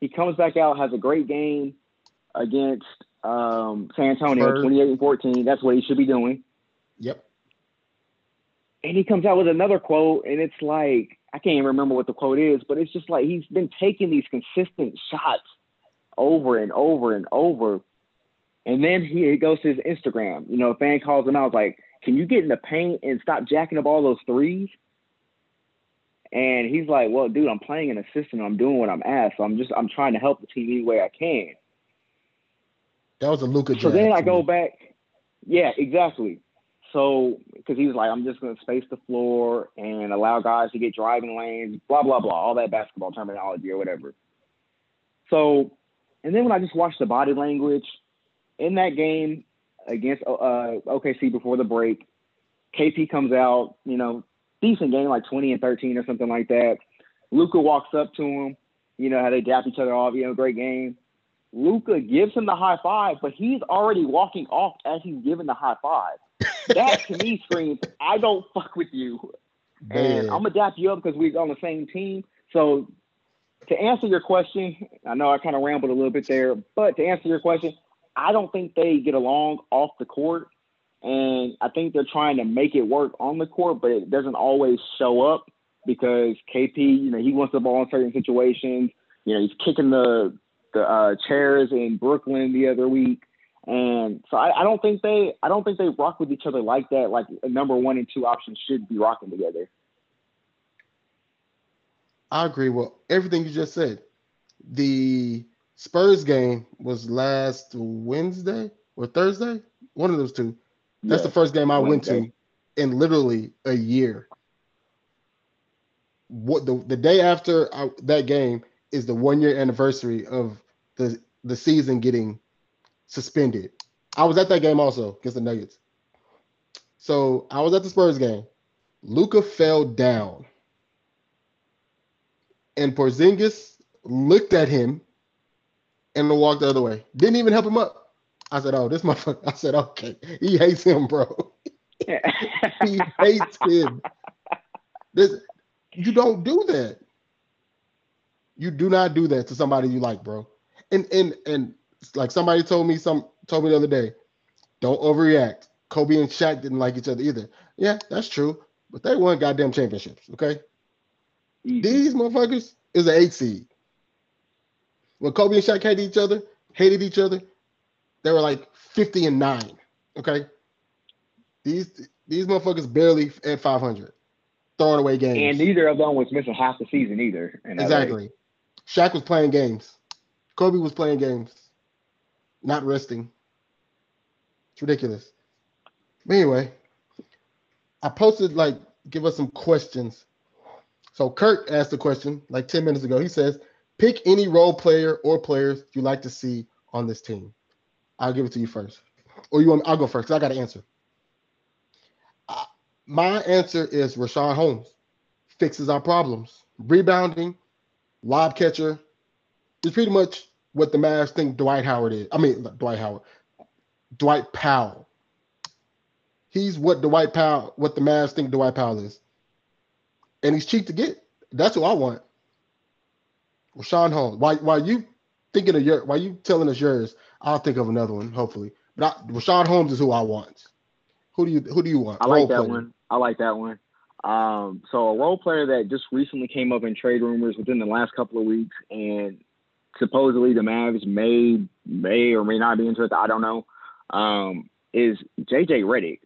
he comes back out, has a great game against um, San Antonio,
Spurs.
28 and 14. That's what he should be doing.
Yep.
And he comes out with another quote, and it's like I can't even remember what the quote is, but it's just like he's been taking these consistent shots over and over and over. And then he, goes to his Instagram. You know, a fan calls him out like, "Can you get in the paint and stop jacking up all those threes? And he's like, "Well, dude, I'm playing an assistant. I'm doing what I'm asked. So I'm just I'm trying to help the team any way I can."
That was a Luka
So then I go back. Yeah, exactly. So because he was like, I'm just going to space the floor and allow guys to get driving lanes, blah blah blah, all that basketball terminology or whatever. So, and then when I just watched the body language in that game against uh, OKC before the break, KP comes out, you know, decent game like 20 and 13 or something like that. Luka walks up to him, you know how they dap each other off, you know, great game. Luka gives him the high five, but he's already walking off as he's giving the high five. That to me screams, I don't fuck with you. And I'm gonna dap you up because we're on the same team. So to answer your question, I know I kind of rambled a little bit there, but to answer your question, I don't think they get along off the court. And I think they're trying to make it work on the court, but it doesn't always show up because KP, you know, he wants the ball in certain situations. You know, he's kicking the the uh, chairs in Brooklyn the other week. And so I, I don't think they I don't think they rock with each other like that. Like a number one and two options should be rocking together.
I agree with everything you just said. The Spurs game was last Wednesday or Thursday, one of those two. That's the first game I went to in literally a year. What the the day after I, that game is the one year anniversary of the the season getting suspended. I was at that game also against the Nuggets. So I was at the Spurs game. Luka fell down, and Porzingis looked at him and walked the other way. Didn't even help him up. I said, "Oh, this motherfucker." I said, "Okay, he hates him, bro. he hates him. This, you don't do that. You do not do that to somebody you like, bro. And and and like somebody told me some told me the other day, don't overreact. Kobe and Shaq didn't like each other either. Yeah, that's true. But they won goddamn championships, okay?
Easy.
These motherfuckers is an eight seed. When Kobe and Shaq hated each other, hated each other, they were like 50 and 9. Okay. These these motherfuckers barely at 500. Throwing away games.
And neither of them was missing half the season either. in LA.
Exactly. Shaq was playing games. Kobe was playing games, not resting. It's ridiculous. But anyway, I posted like give us some questions. So Kurt asked a question like 10 minutes ago. He says, pick any role player or players you like to see on this team. I'll give it to you first. Or you want I'll go first I got to answer. Uh, my answer is Richaun Holmes. Fixes our problems. Rebounding, lob catcher. Is pretty much what the Mavs think Dwight Howard is. I mean, Dwight Howard. Dwight Powell. He's what Dwight Powell, what the Mavs think Dwight Powell is. And he's cheap to get. That's who I want. Richaun Holmes. Why why you thinking of your why you telling us yours? I'll think of another one, hopefully. But I, Richaun Holmes is who I want. Who do you who do you want?
I like
Role
that
player.
one. I like that one. Um, so a role player that just recently came up in trade rumors within the last couple of weeks, and supposedly the Mavs may may or may not be interested. I don't know. Um, is JJ Redick.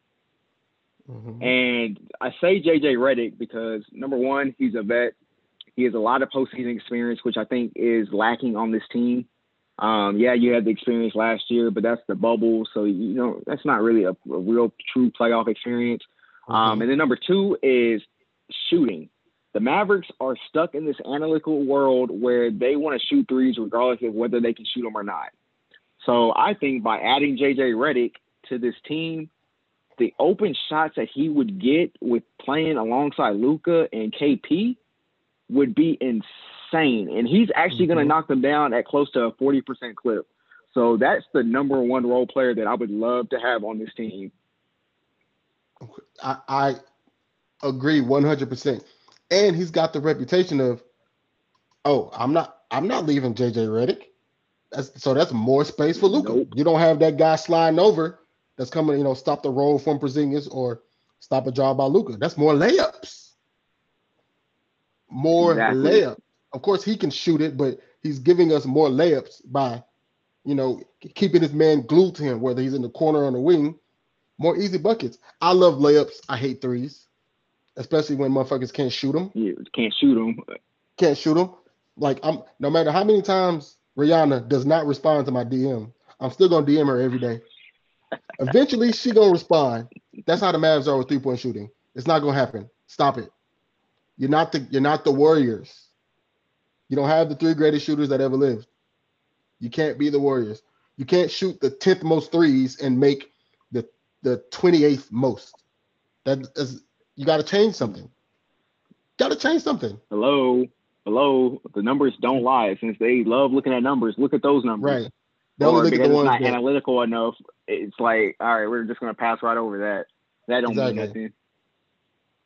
Mhm.
And I say JJ Redick because number one, he's a vet. He has a lot of postseason experience, which I think is lacking on this team. Um, yeah, you had the experience last year, but that's the bubble, so you know that's not really a, a real true playoff experience. Um,
Mhm.
and then number two is shooting. The Mavericks are stuck in this analytical world where they want to shoot threes regardless of whether they can shoot them or not. So I think by adding JJ Redick to this team, the open shots that he would get with playing alongside Luka and KP would be insane. And he's actually going
Mhm.
to knock them down at close to a 40% clip. So that's the number one role player that I would love to have on this team.
I, I agree 100%. And he's got the reputation of, oh, I'm not, I'm not leaving JJ Redick. That's so that's more space for Luka.
Nope.
You don't have that guy sliding over that's coming, you know, stop the roll from Porzingis or stop a job by Luka. That's more layups. More
Exactly.
layup. Of course, he can shoot it, but he's giving us more layups by, you know, keeping his man glued to him, whether he's in the corner or on the wing. More easy buckets. I love layups. I hate threes, especially when motherfuckers can't shoot them.
Yeah, can't shoot them.
Can't shoot them. Like I'm, no matter how many times Rihanna does not respond to my DM, I'm still gonna DM her every day. Eventually, she gonna respond. That's how the Mavs are with three point shooting. It's not gonna happen. Stop it. You're not the you're not the Warriors. You don't have the three greatest shooters that ever lived. You can't be the Warriors. You can't shoot the tenth most threes and make the the twenty eighth most. That is you got to change something. Got to change something.
Hello, hello. The numbers don't lie. Since they love looking at numbers, look at those numbers.
Right. They
Or
only look at the ones
not
that,
analytical enough, it's like, all right, we're just gonna pass right over that. That don't mean
Exactly.
nothing.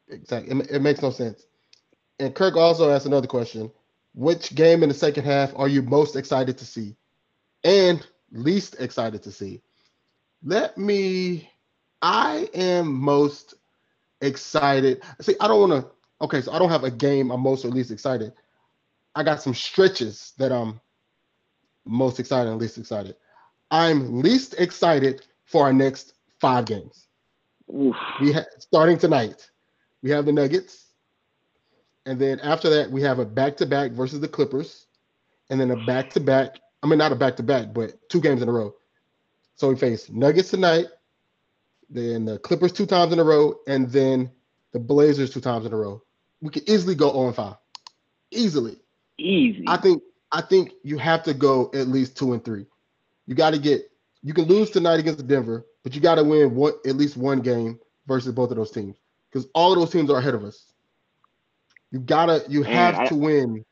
exactly. It, it makes no sense. And Kirk also asked another question: Which game in the second half are you most excited to see, and least excited to see? Let me. I am most excited. See, I don't want to. Okay, so I don't have a game I'm most or least excited. I got some stretches that I'm most excited and least excited. I'm least excited for our next five games.
Oof.
We ha- starting tonight. We have the Nuggets, and then after that we have a back-to-back versus the Clippers, and then a back-to-back. I mean, not a back-to-back, but two games in a row. So we face Nuggets tonight, then the Clippers two times in a row, and then the Blazers two times in a row. We could easily go 0 and 5. Easily.
Easy.
I think I think you have to go at least two and three. You got to get. You can lose tonight against Denver, but you got to win one at least one game versus both of those teams because all of those teams are ahead of us. You gotta. You
And
have
I-
to win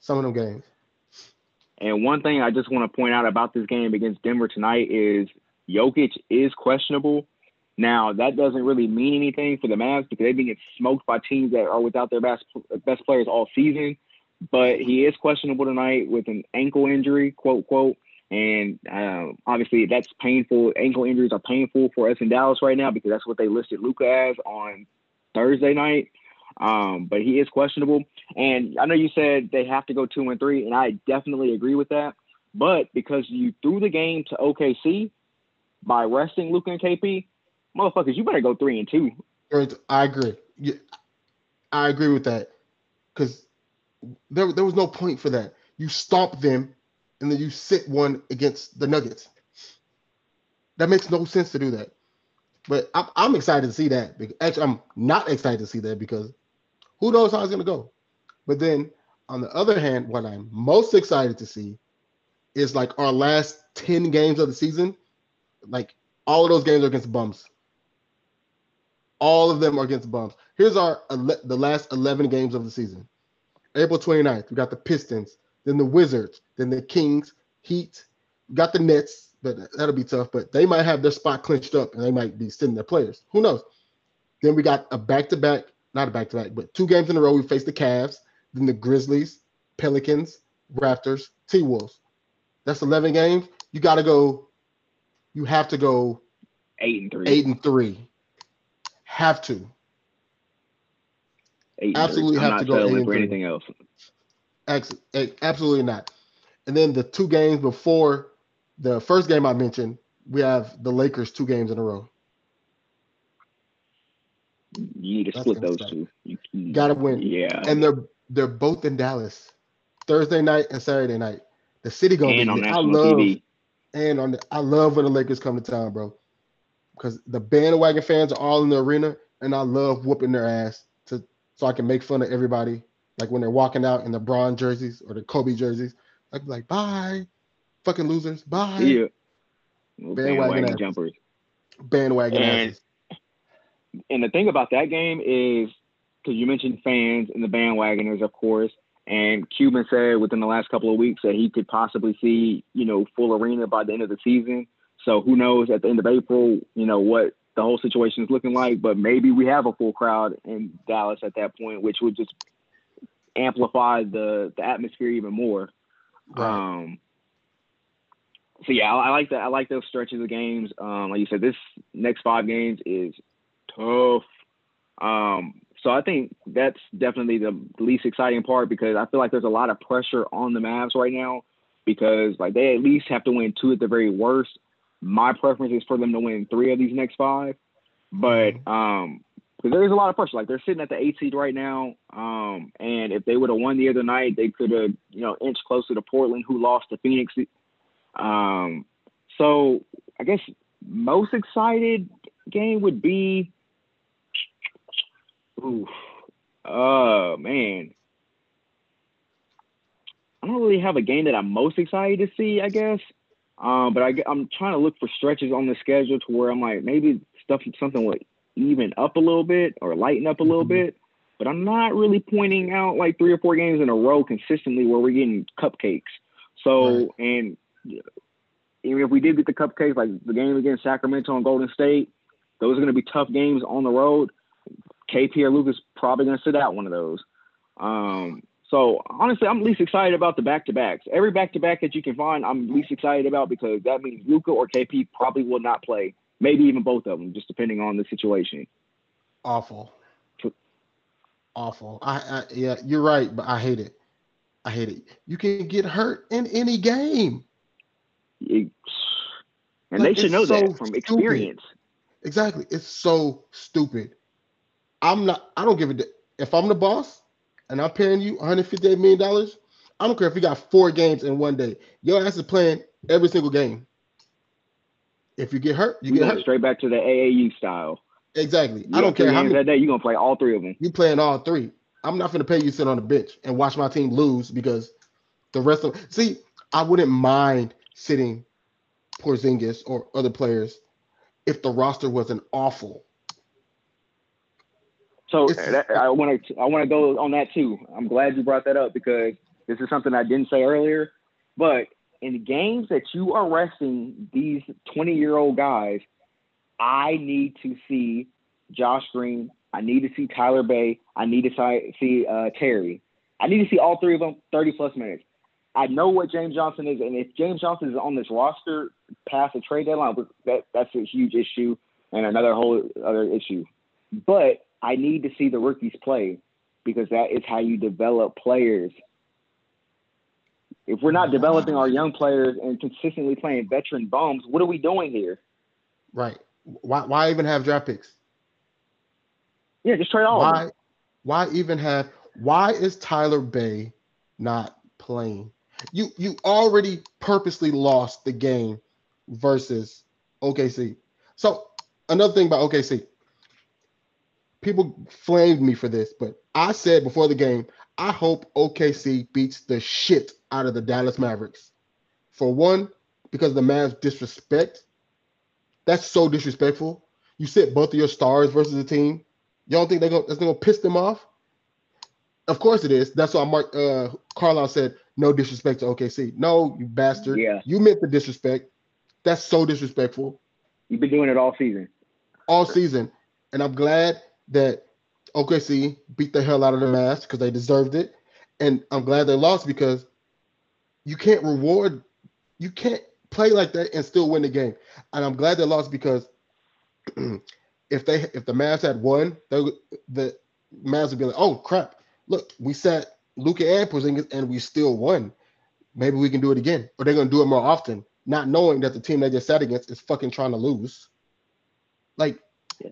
some of them games.
And one thing I just want to point out about this game against Denver tonight is Jokic is questionable. Now that doesn't really mean anything for the Mavs because they've been getting smoked by teams that are without their best best players all season. But he is questionable tonight with an ankle injury, quote quote. And uh, obviously that's painful. Ankle injuries are painful for us in Dallas right now because that's what they listed Luka as on Thursday night. Um, but he is questionable. And I know you said they have to go two and three, and I definitely agree with that. But because you threw the game to OKC by resting Luka and KP, motherfuckers, you better go three and two.
I agree. I agree with that because there, there was no point for that. You stomp them and then you sit one against the Nuggets. That makes no sense to do that. But I'm, I'm excited to see that. Actually, I'm not excited to see that because who knows how it's going to go. But then on the other hand, what I'm most excited to see is like our last 10 games of the season, like all of those games are against bums. All of them are against bums. Here's our the last 11 games of the season. April 29th, we got the Pistons, then the Wizards, then the Kings, Heat, got the Nets, but that'll be tough. But they might have their spot clinched up and they might be sending their players. Who knows? Then we got a back to back, not a back to back, but two games in a row. We face the Cavs, then the Grizzlies, Pelicans, Raptors, T Wolves. That's 11 games. You got to go, you have to go
eight and three.
Eight and three. Have to.
Eight absolutely have to go eight for anything else.
Absolutely not. And then the two games before the first game I mentioned, we have the Lakers two games in a row.
You need to That's split those two. You,
you gotta win.
Yeah.
And they're they're both in Dallas. Thursday night and Saturday night. The city gonna and be on I love TV. And on the, I love when the Lakers come to town, bro. Because the bandwagon fans are all in the arena, and I love whooping their ass to so I can make fun of everybody. Like when they're walking out in the Bron jerseys or the Kobe jerseys, I'd be like, "Bye, fucking losers. Bye.
Yeah. Bandwagon, bandwagon jumpers.
Bandwagon and, asses.
And the thing about that game is because you mentioned fans and the bandwagoners, of course. And Cuban said within the last couple of weeks that he could possibly see, you know, full arena by the end of the season. So who knows at the end of April, you know, what the whole situation is looking like. But maybe we have a full crowd in Dallas at that point, which would just amplify the the atmosphere even more. Right. Um, so yeah, I, I, like that. I like those stretches of games. Um, like you said, this next five games is tough. Um, so I think that's definitely the least exciting part because I feel like there's a lot of pressure on the Mavs right now because like they at least have to win two at the very worst. My preference is for them to win three of these next five, but um, because there's a lot of pressure. Like they're sitting at the eight seed right now, um, and if they would have won the other night, they could have you know inched closer to Portland, who lost to Phoenix um, so I guess most excited game would be, ooh, oh man, I don't really have a game that I'm most excited to see. I guess, um, but I, I'm trying to look for stretches on the schedule to where I'm like maybe stuff something will even up a little bit or lighten up a little mm-hmm. bit. But I'm not really pointing out like three or four games in a row consistently where we're getting cupcakes. So right. and even if we did get the cupcakes, like the game against Sacramento and Golden State, those are going to be tough games on the road. KP or Luka's probably going to sit out one of those. Um, so honestly, I'm least excited about the back to backs. Every back to back that you can find, I'm least excited about because that means Luka or KP probably will not play. Maybe even both of them, just depending on the situation.
Awful. Awful. I, I yeah, you're right, but I hate it. I hate it. You can get hurt in any game.
It, and they should know so that from stupid. experience.
Exactly. It's so stupid. I'm not, I don't give a if I'm the boss and I'm paying you 158 million dollars, I don't care if you got four games in one day. Your ass is playing every single game. If you get hurt, you, you get hurt.
Straight back to the AAU style.
Exactly. You I don't care how many
that day. You're gonna play all three of them.
You playing all three. I'm not gonna pay you to sit on the bench and watch my team lose because the rest of see, I wouldn't mind sitting Porzingis or other players if the roster wasn't awful.
So that, I want to I want to go on that too. I'm glad you brought that up because this is something I didn't say earlier. But in the games that you are resting these 20 year old guys, I need to see Josh Green. I need to see Tyler Bey. I need to see uh, Terry. I need to see all three of them 30 plus minutes. I know what James Johnson is, and if James Johnson is on this roster past the trade deadline, that that's a huge issue and another whole other issue. But I need to see the rookies play because that is how you develop players. If we're not developing our young players and consistently playing veteran bums, what are we doing here?
Right. Why why even have draft picks?
Yeah, just trade all
Why why even have why is Tyler Bey not playing? You you already purposely lost the game versus OKC. So another thing about OKC. People flamed me for this, but I said before the game, I hope OKC beats the shit out of the Dallas Mavericks. For one, because the Mavs disrespect. That's so disrespectful. You sit both of your stars versus a team. You don't think they're gonna that's gonna piss them off? Of course it is. That's why Mark uh Carlisle said no disrespect to OKC. No, you bastard.
Yeah.
You meant the disrespect. That's so disrespectful
You've been doing it all season.
all season. And I'm glad that OKC beat the hell out of the Mavs because they deserved it. And I'm glad they lost because you can't reward, you can't play like that and still win the game. And I'm glad they lost because if they if the Mavs had won, they the Mavs would be like, oh crap, look, we sat Luka and Porzingis and we still won. Maybe we can do it again. Or they're gonna do it more often, not knowing that the team they just sat against is fucking trying to lose. Like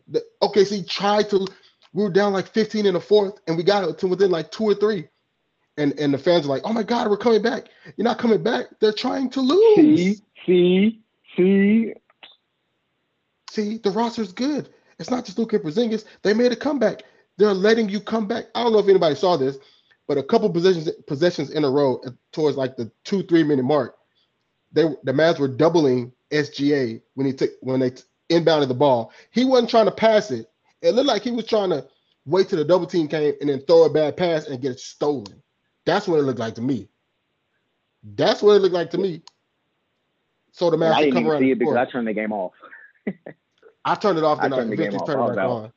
the OKC tried to we were down like 15 in the fourth and we got it to within like two or three. And and the fans are like, oh my God, we're coming back. You're not coming back. They're trying to lose.
See, see, see.
See, the roster's good. It's not just Luka and Porzingis. They made a comeback. They're letting you come back. I don't know if anybody saw this, but a couple possessions possessions in a row towards like the two three minute mark, they the Mavs were doubling SGA when he took when they inbounded the ball. He wasn't trying to pass it. It looked like he was trying to wait till the double team came and then throw a bad pass and get it stolen. That's what it looked like to me. That's what it looked like to me. So the Mavs
I didn't
come
even see it because
score.
I turned the game off.
I turned it off, then I,
turned the game off.
turned it back on.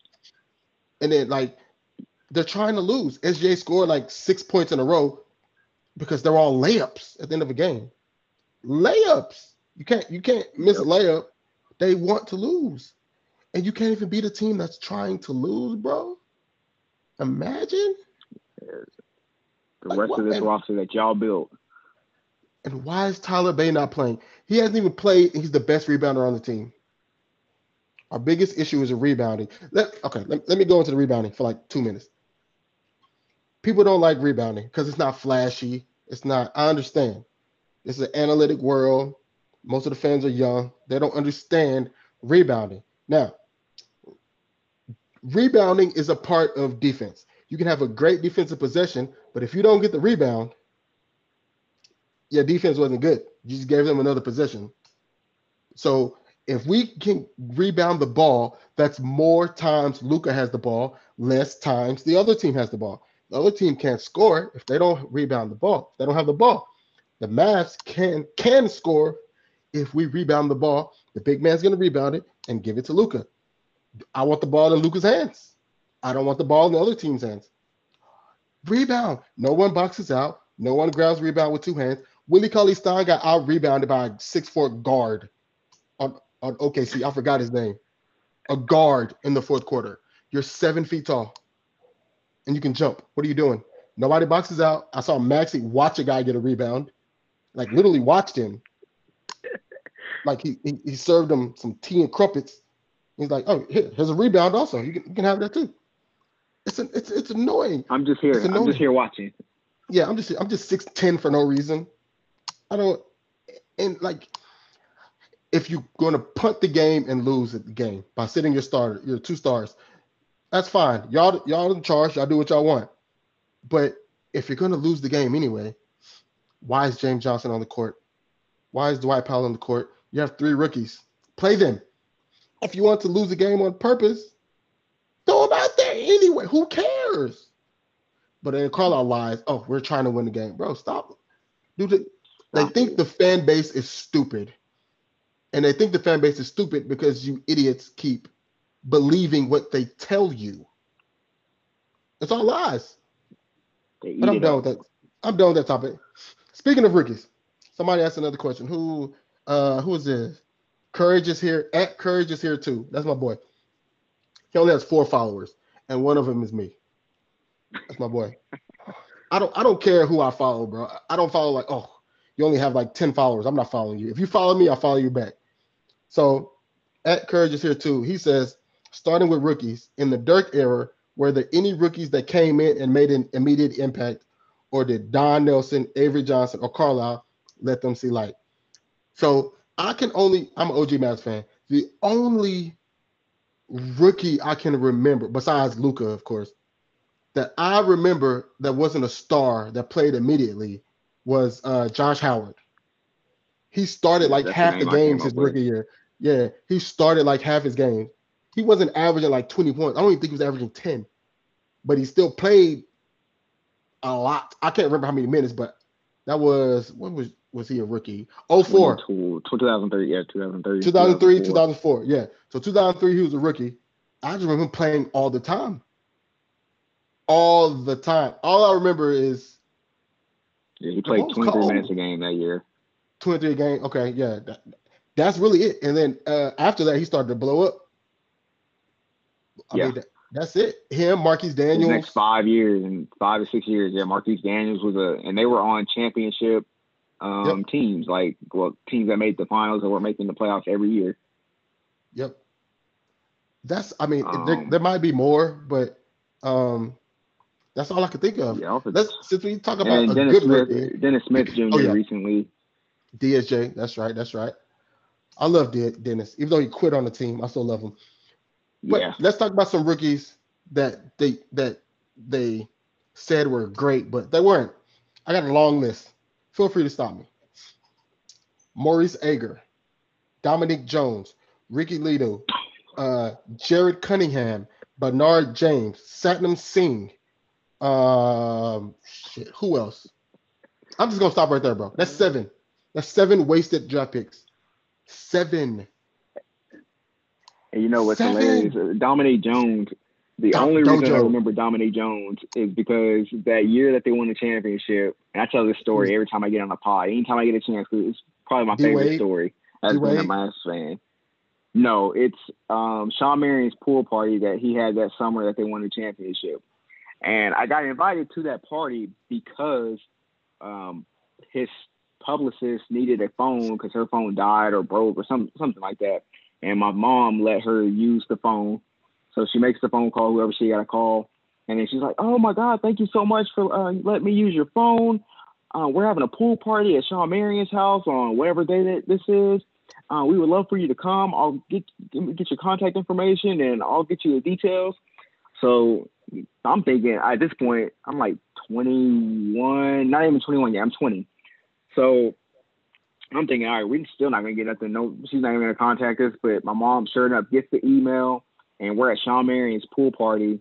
And then like they're trying to lose. SJ scored like six points in a row because they're all layups at the end of a game. Layups. You can't you can't miss a layup. They want to lose. And you can't even beat a team that's trying to lose, bro. Imagine.
The
Like,
rest
what-
of this
and-
roster that y'all built.
And why is Tyler Bey not playing? He hasn't even played. He's the best rebounder on the team. Our biggest issue is a rebounding. Let, okay, let, let me go into the rebounding for like two minutes. People don't like rebounding because it's not flashy. It's not, I understand. It's an analytic world. Most of the fans are young. They don't understand rebounding. Now, rebounding is a part of defense. You can have a great defensive possession, but if you don't get the rebound, your defense wasn't good. You just gave them another possession. So if we can rebound the ball, that's more times Luka has the ball, less times the other team has the ball. The other team can't score if they don't rebound the ball. If they don't have the ball. The Mavs can can score if we rebound the ball. The big man's gonna rebound it and give it to Luka. I want the ball in Luka's hands. I don't want the ball in the other team's hands. Rebound. No one boxes out. No one grabs rebound with two hands. Willie Cauley Stein got out rebounded by a six foot guard on, on OKC. I forgot his name. A guard in the fourth quarter. You're seven feet tall and you can jump. What are you doing? Nobody boxes out. I saw Maxi watch a guy get a rebound, like literally watched him. Like he, he, he served him some tea and crumpets. He's like, oh, here, here's a rebound also. You can, you can have that too. It's, an, it's, it's annoying.
I'm just here. I'm just here watching.
Yeah, I'm just I'm just six ten for no reason. I don't and like if you're going to punt the game and lose the game by sitting your starter, your two stars, that's fine. Y'all y'all in charge. Y'all do what y'all want. But if you're going to lose the game anyway, why is James Johnson on the court? Why is Dwight Powell on the court? You have three rookies. Play them. If you want to lose the game on purpose, throw them out there anyway. Who cares? But then Carlisle lies. Oh, we're trying to win the game, bro. Stop. Dude, they, they
Stop
think the fan base is stupid, and they think the fan base is stupid because you idiots keep believing what they tell you. It's all lies. But I'm done
up.
with that. I'm done with that topic. Speaking of rookies, somebody asked another question. Who uh who is this? Courage is here. At Courage is here too. That's my boy. He only has four followers. and one of them is me. That's my boy. I don't I don't care who I follow, bro. I don't follow like, oh, you only have like 10 followers. I'm not following you. If you follow me, I'll follow you back. So at Courage is here too. He says, starting with rookies in the Dirk era, were there any rookies that came in and made an immediate impact, or did Don Nelson, Avery Johnson, or Carlisle let them see light? So I can only, I'm an OG Mavs fan. The only rookie I can remember, besides Luka, of course, that I remember that wasn't a star that played immediately was uh, Josh Howard. He started like
That's
half the
came
games his rookie year. Yeah, he started like half his games. He wasn't averaging like 20 points. I don't even think he was averaging 10, but he still played a lot. I can't remember how many minutes, but that was when was was he a rookie? 04.
2003, yeah, 2003.
2003, 2004. Yeah. So 2003, he was a rookie. I just remember playing all the time. All the time. All I remember is
Yeah, he played 23
cold?
minutes a game that year.
23 game. Okay, yeah. that- that's really it. And then uh, after that, he started to blow up. I
Yeah.
mean, that, that's it. Him,
Marquis
Daniels.
next five years and five to six years, yeah, Marquis Daniels was a, and they were on championship um, teams, like well, teams that made the finals or were making the playoffs every year.
Yep. That's. I mean, there,
Um,
there might be more, but um, that's all I could think of.
Yeah,
Let's since we talk about a
Dennis
good
Smith,
rookie.
Dennis Smith Jr.
Oh, yeah.
recently.
DSJ. That's right. That's right. I love De- Dennis, even though he quit on the team. I still love him. But
yeah,
let's talk about some rookies that they that they said were great, but they weren't. I got a long list. Feel free to stop me. Maurice Ager, Dominique Jones, Ricky Ledo, uh, Jared Cunningham, Bernard James, Satnam Singh. Um, shit, who else? I'm just gonna stop right there, bro. That's seven. That's seven wasted draft picks. Seven.
and you know what's
Seven.
hilarious? Dominique Jones. The only reason I remember Dominique Jones is because that year that they won the championship, and I tell this story every time I get on a pod. Anytime I get a chance, because it's probably my
D.
favorite story as being a? Mavs fan. No, it's um, Shawn Marion's pool party that he had that summer that they won the championship, and I got invited to that party because um, his publicist needed a phone because her phone died or broke or some something like that, and my mom let her use the phone. So she makes the phone call, whoever she got to call, and then she's like, "Oh my God, thank you so much for uh, letting me use your phone. Uh, we're having a pool party at Shawn Marion's house on whatever day that this is. Uh, we would love for you to come. I'll get get your contact information and I'll get you the details." So I'm thinking at this point, I'm like 21, not even 21 yet. I'm 20. So I'm thinking, all right, we're still not gonna get nothing. No, she's not even gonna contact us. But my mom, sure enough, gets the email, and we're at Shawn Marion's pool party.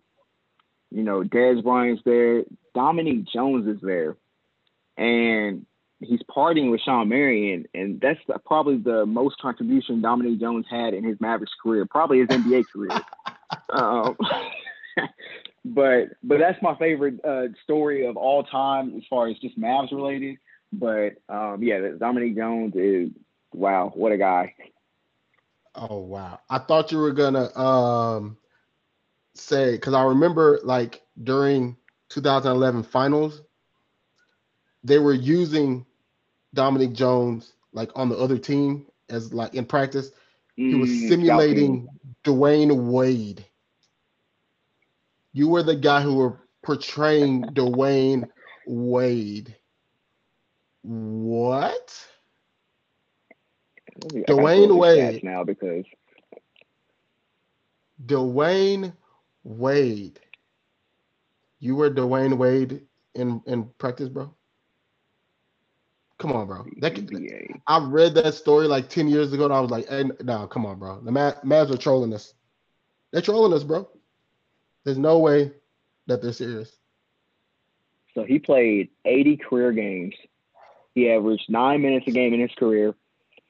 You know, Dez Bryant's there, Dominique Jones is there, and he's partying with Shawn Marion, and that's the, probably the most contribution Dominique Jones had in his Mavericks career, probably his NBA career. um, but but that's my favorite uh, story of all time as far as just Mavs related. But um, yeah, Dominique Jones is wow, what a guy.
Oh wow. I thought you were gonna um say because I remember like during 2011 finals, they were using Dominique Jones like on the other team as like in practice. He was
Mm,
simulating Dwyane Wade. You were the guy who were portraying Dwyane Wade. What?
Scouting. I gotta
Dwyane
pull up his stats
Wade.
now because
Dwyane Wade. You were Dwyane Wade in in practice, bro. Come on, bro. That could. I read that story like ten years ago, and I was like, "Hey, no, come on, bro. The Ma- Mavs are trolling us. They're trolling us, bro. There's no way that they're serious."
So he played 80 career games. He averaged nine minutes a game in his career,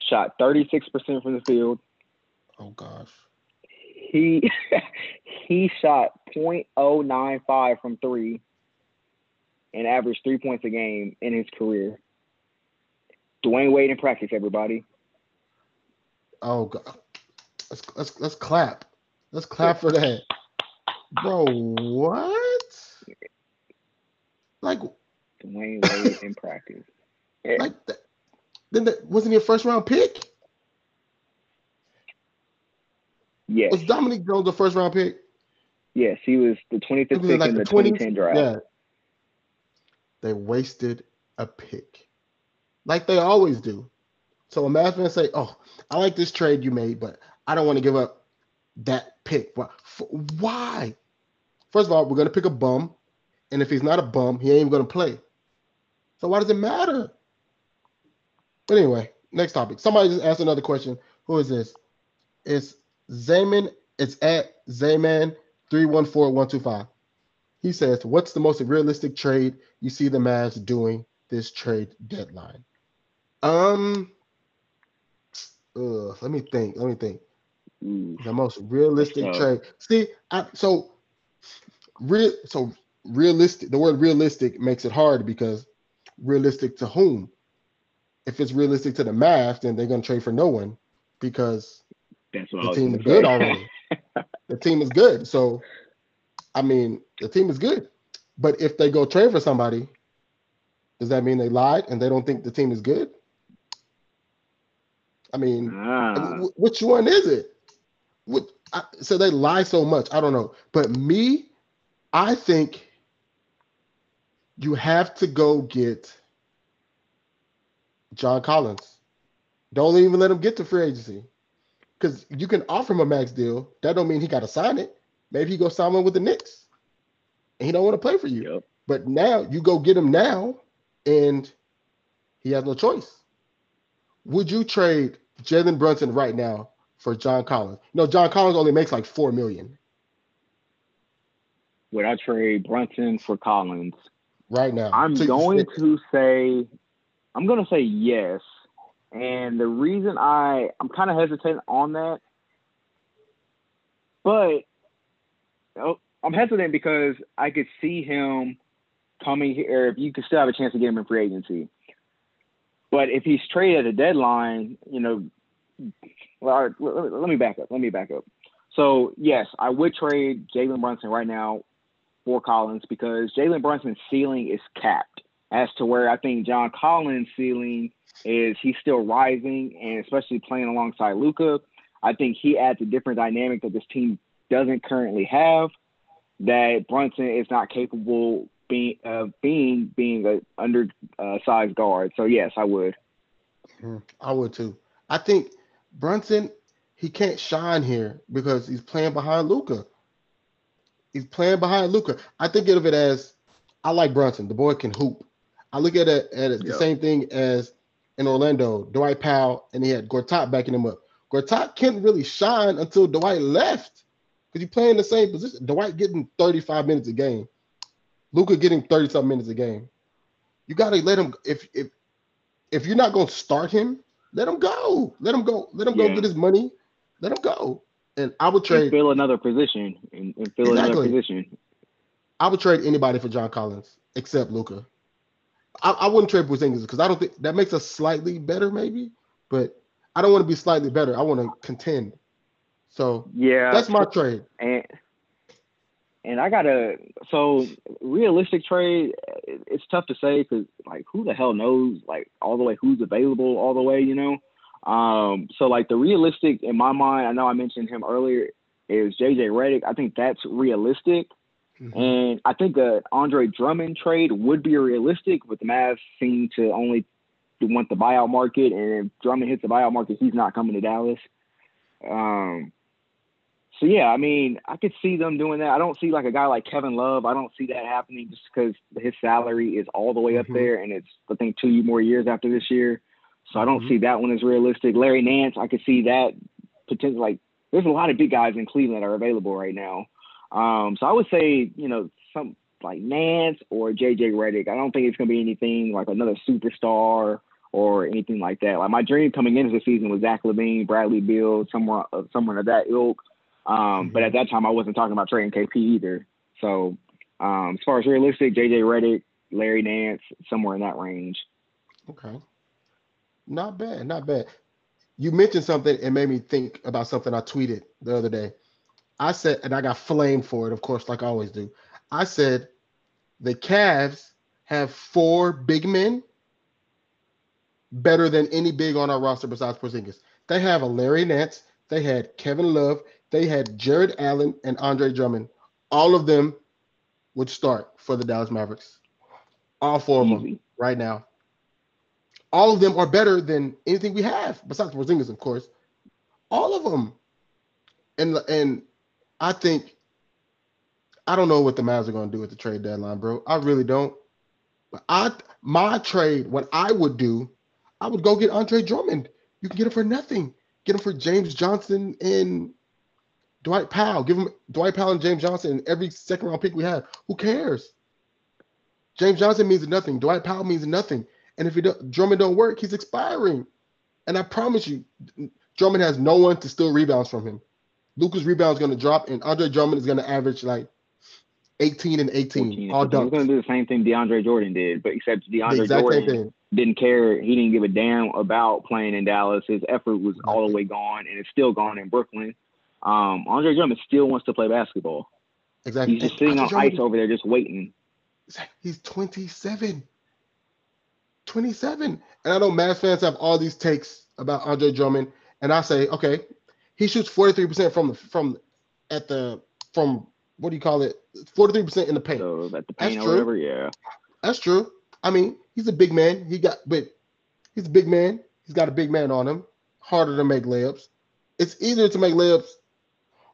shot 36% from the field.
Oh gosh.
He he shot .095 from three and averaged three points a game in his career. Dwyane Wade in practice, everybody.
Oh god. Let's let's let's clap. Let's clap for that. Bro, what? Like
Dwyane Wade in practice.
like that. Then that wasn't he a first round pick?
Yes.
Was Dominique Jones a first round pick?
Yes, he was the 25th
was
pick
like
in
the
the 2010 draft.
Yeah. They wasted a pick. Like they always do. So a Mavs fan say, Oh, I like this trade you made, but I don't want to give up that pick. Why? First of all, we're gonna pick a bum, and if he's not a bum, he ain't even gonna play. So why does it matter? But anyway, next topic. Somebody just asked another question. Who is this? It's Zayman. It's at Zayman three one four one two five. He says, "What's the most realistic trade you see the Mavs doing this trade deadline?" Um, ugh, let me think. Let me think. The most realistic trade. See, I so real. So realistic. The word realistic makes it hard because realistic to whom? If it's realistic to the math, then they're gonna trade for no one because
That's what I
the team is good already. the team is good. So, I mean, the team is good. But if they go trade for somebody, does that mean they lied and they don't think the team is good? I mean,
Ah,
wh- which one is it? What, I, so they lie so much. I don't know. But me, I think you have to go get John Collins. Don't even let him get to free agency. Because you can offer him a max deal. That don't mean he got to sign it. Maybe he go sign one with the Knicks. And he don't want to play for you.
yep.
But now you go get him now, and he has no choice. Would you trade Jalen Brunson right now for John Collins? No, John Collins only makes like four million
Would I trade Brunson for Collins?
right now.
I'm
So
going to say, I'm going to say yes. And the reason I, I'm kind of hesitant on that, but oh, I'm hesitant because I could see him coming here. If you could still have a chance to get him in free agency, but if he's traded at a deadline, you know, well, let me back up. Let me back up. So yes, I would trade Jalen Brunson right now for Collins because Jalen Brunson's ceiling is capped as to where I think John Collins' ceiling is he's still rising and especially playing alongside Luka. I think he adds a different dynamic that this team doesn't currently have. That Brunson is not capable being of being being a undersized guard. So yes, I would.
Mhm. I would too. I think Brunson, he can't shine here because he's playing behind Luka. He's playing behind Luka. I think of it as I like Brunson. The boy can hoop. I look at it at the
Yep.
same thing as in Orlando, Dwight Powell, and he had Gortat backing him up. Gortat couldn't really shine until Dwight left because he playing the same position. Dwight getting 35 minutes a game. Luka getting 30 something minutes a game. You gotta let him if if if you're not gonna start him, let him go. Let him go. Let him go
Yeah.
get his money. Let him go. And I would
And
trade.
fill another position and, and fill another position.
I would trade anybody for John Collins except Luka. I, I wouldn't trade Porzingis because I don't think that makes us slightly better, maybe. But I don't want to be slightly better. I want to contend. So
Yeah,
that's my trade.
and and I gotta so realistic trade. It's tough to say because like who the hell knows like all the way who's available all the way, you know. Um, so like the realistic in my mind, I know I mentioned him earlier is JJ Redick. I think that's realistic,
Mhm.
and I think a Andre Drummond trade would be realistic, but the Mavs seem to only want the buyout market, and if Drummond hits the buyout market, he's not coming to Dallas. Um, so yeah, I mean, I could see them doing that. I don't see like a guy like Kevin Love. I don't see that happening just because his salary is all the way up
Mhm.
there, and it's I think two more years after this year. So I don't
Mhm.
see that one as realistic. Larry Nance, I could see that potential. Like, there's a lot of big guys in Cleveland that are available right now. Um, so I would say, you know, some like Nance or JJ Redick. I don't think it's gonna be anything like another superstar or anything like that. Like my dream coming into the season was Zach LaVine, Bradley Beal, someone uh, someone of that ilk. Um, But
Mhm.
at that time, I wasn't talking about trading KP either. So um, as far as realistic, JJ Redick, Larry Nance, somewhere in that range.
Okay. Not bad. Not bad. You mentioned something and made me think about something I tweeted the other day. I said, and I got flamed for it, of course, like I always do. I said the Cavs have four big men better than any big on our roster besides Porzingis. They have a Larry Nance, they had Kevin Love, they had Jarrett Allen and Andre Drummond. All of them would start for the Dallas Mavericks. All four of them right now. All of them are better than anything we have besides Porzingis, of course. All of them. And and I think I don't know what the Mavs are going to do at the trade deadline, bro. I really don't. But I my trade, what I would do, I would go get Andre Drummond. You can get him for nothing. Get him for James Johnson and Dwight Powell. Give him Dwight Powell and James Johnson and every second round pick we have. Who cares? James Johnson means nothing. Dwight Powell means nothing. And if he don't, Drummond don't work, he's expiring. And I promise you, Drummond has no one to steal rebounds from him. Luka's rebound is going to drop, and Andre Drummond is going to average like 18 and 18. 18 all done.
He's going to do the same thing DeAndre Jordan did, but except DeAndre Jordan didn't care. He didn't give a damn about playing in Dallas. His effort was all the way gone, and it's still gone in Brooklyn. Um, Andre Drummond still wants to play basketball. Exactly. He's just sitting on Drummond, ice over there, just waiting.
He's 27. 27. And I know Mavs fans have all these takes about Andre Drummond, and I say, okay, he shoots 43% from the from at the from what do you call it? 43% in the paint.
So at the paint That's or whatever, yeah.
That's true. I mean, he's a big man. He got but he's a big man. He's got a big man on him. Harder to make layups. It's easier to make layups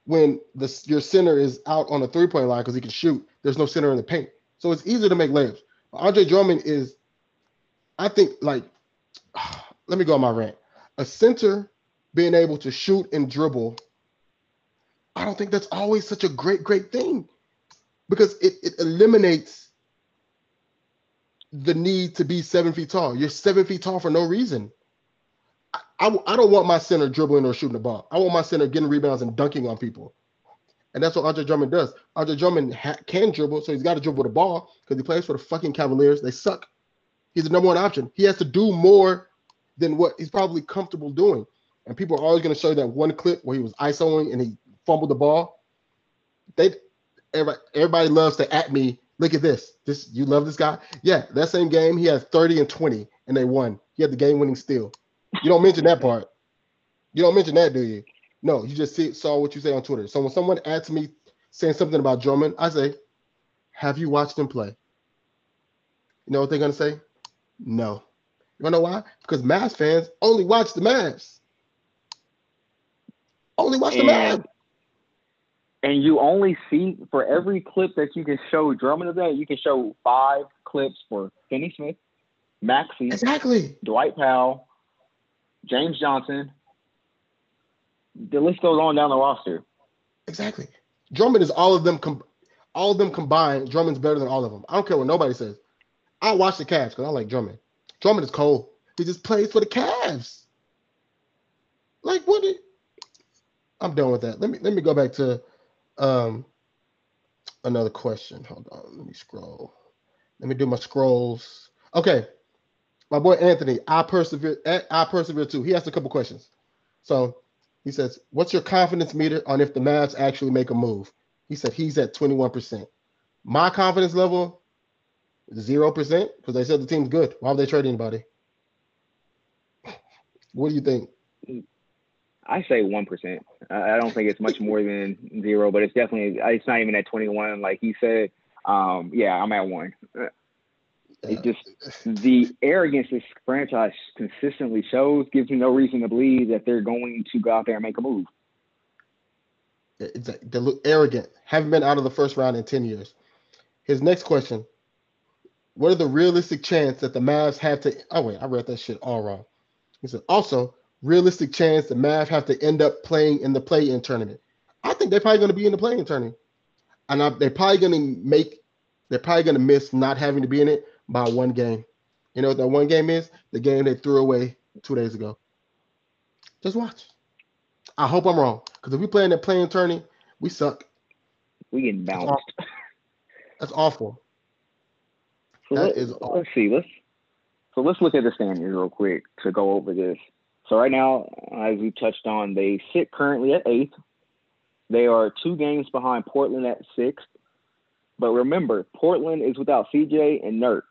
when the your center is out on the three point line because he can shoot. There's no center in the paint, so it's easier to make layups. Andre Drummond is, I think, like, let me go on my rant. A center being able to shoot and dribble, I don't think that's always such a great, great thing because it, it eliminates the need to be seven feet tall. You're seven feet tall for no reason. I, I, I, don't want my center dribbling or shooting the ball. I want my center getting rebounds and dunking on people. And that's what Andre Drummond does. Andre Drummond ha- can dribble, so he's got to dribble the ball because he plays for the fucking Cavaliers. They suck. He's the number one option. He has to do more than what he's probably comfortable doing. And people are always going to show you that one clip where he was isoing and he fumbled the ball. They everybody, everybody loves to at me. Look at this. This you love this guy? Yeah, that same game he had 30 and 20 and they won. He had the game winning steal. You don't mention that part. You don't mention that, do you? No, you just see, saw what you say on Twitter. So when someone adds me saying something about Drummond, I say, "Have you watched him play?" You know what they're gonna say? No. You wanna know why? Because Mavs fans only watch the Mavs. Only watch and, the Mavs.
And you only see for every clip that you can show Drummond of that, you can show five clips for Finney Smith, Maxi,
exactly,
Dwight Powell, James Johnson. The list goes on down the roster.
Exactly. Drummond is all of them. Com- all of them combined. Drummond's better than all of them. I don't care what nobody says. I watch the Cavs because I like Drummond. Drummond is cold. He just plays for the Cavs. Like what? Did, I'm done with that. Let me let me go back to um another question. Hold on. Let me scroll. Let me do my scrolls. Okay my boy Anthony, I persevere. I persevere too. He asked a couple questions. So he says, "What's your confidence meter on if the Mavs actually make a move?" He said he's at twenty one percent. My confidence level, zero percent, because they said the team's good. Why would they trade anybody? What do you think?
I say one percent. I don't think it's much more than zero, but it's definitely it's not even at twenty one, like he said. Um, yeah, I'm at one. It just the arrogance this franchise consistently shows gives me no reason to believe that they're going to go out there and make a move.
It's they look arrogant. Haven't been out of the first round in ten years. His next question: What are the realistic chance that the Mavs have to? Oh wait, I read that shit all wrong. He said also realistic chance the Mavs have to end up playing in the play-in tournament. I think they're probably going to be in the play-in tournament, and I, they're probably going to make. They're probably going to miss not having to be in it by one game. You know what that one game is? The game they threw away two days ago. Just watch. I hope I'm wrong. Because if we play in that play-in tourney, we suck.
We get bounced.
That's awful.
So that let, is awful. Let's see. Let's so let's look at the standings real quick to go over this. So right now, as we touched on, they sit currently at eighth. They are two games behind Portland at sixth. But remember, Portland is without CJ and Nurk,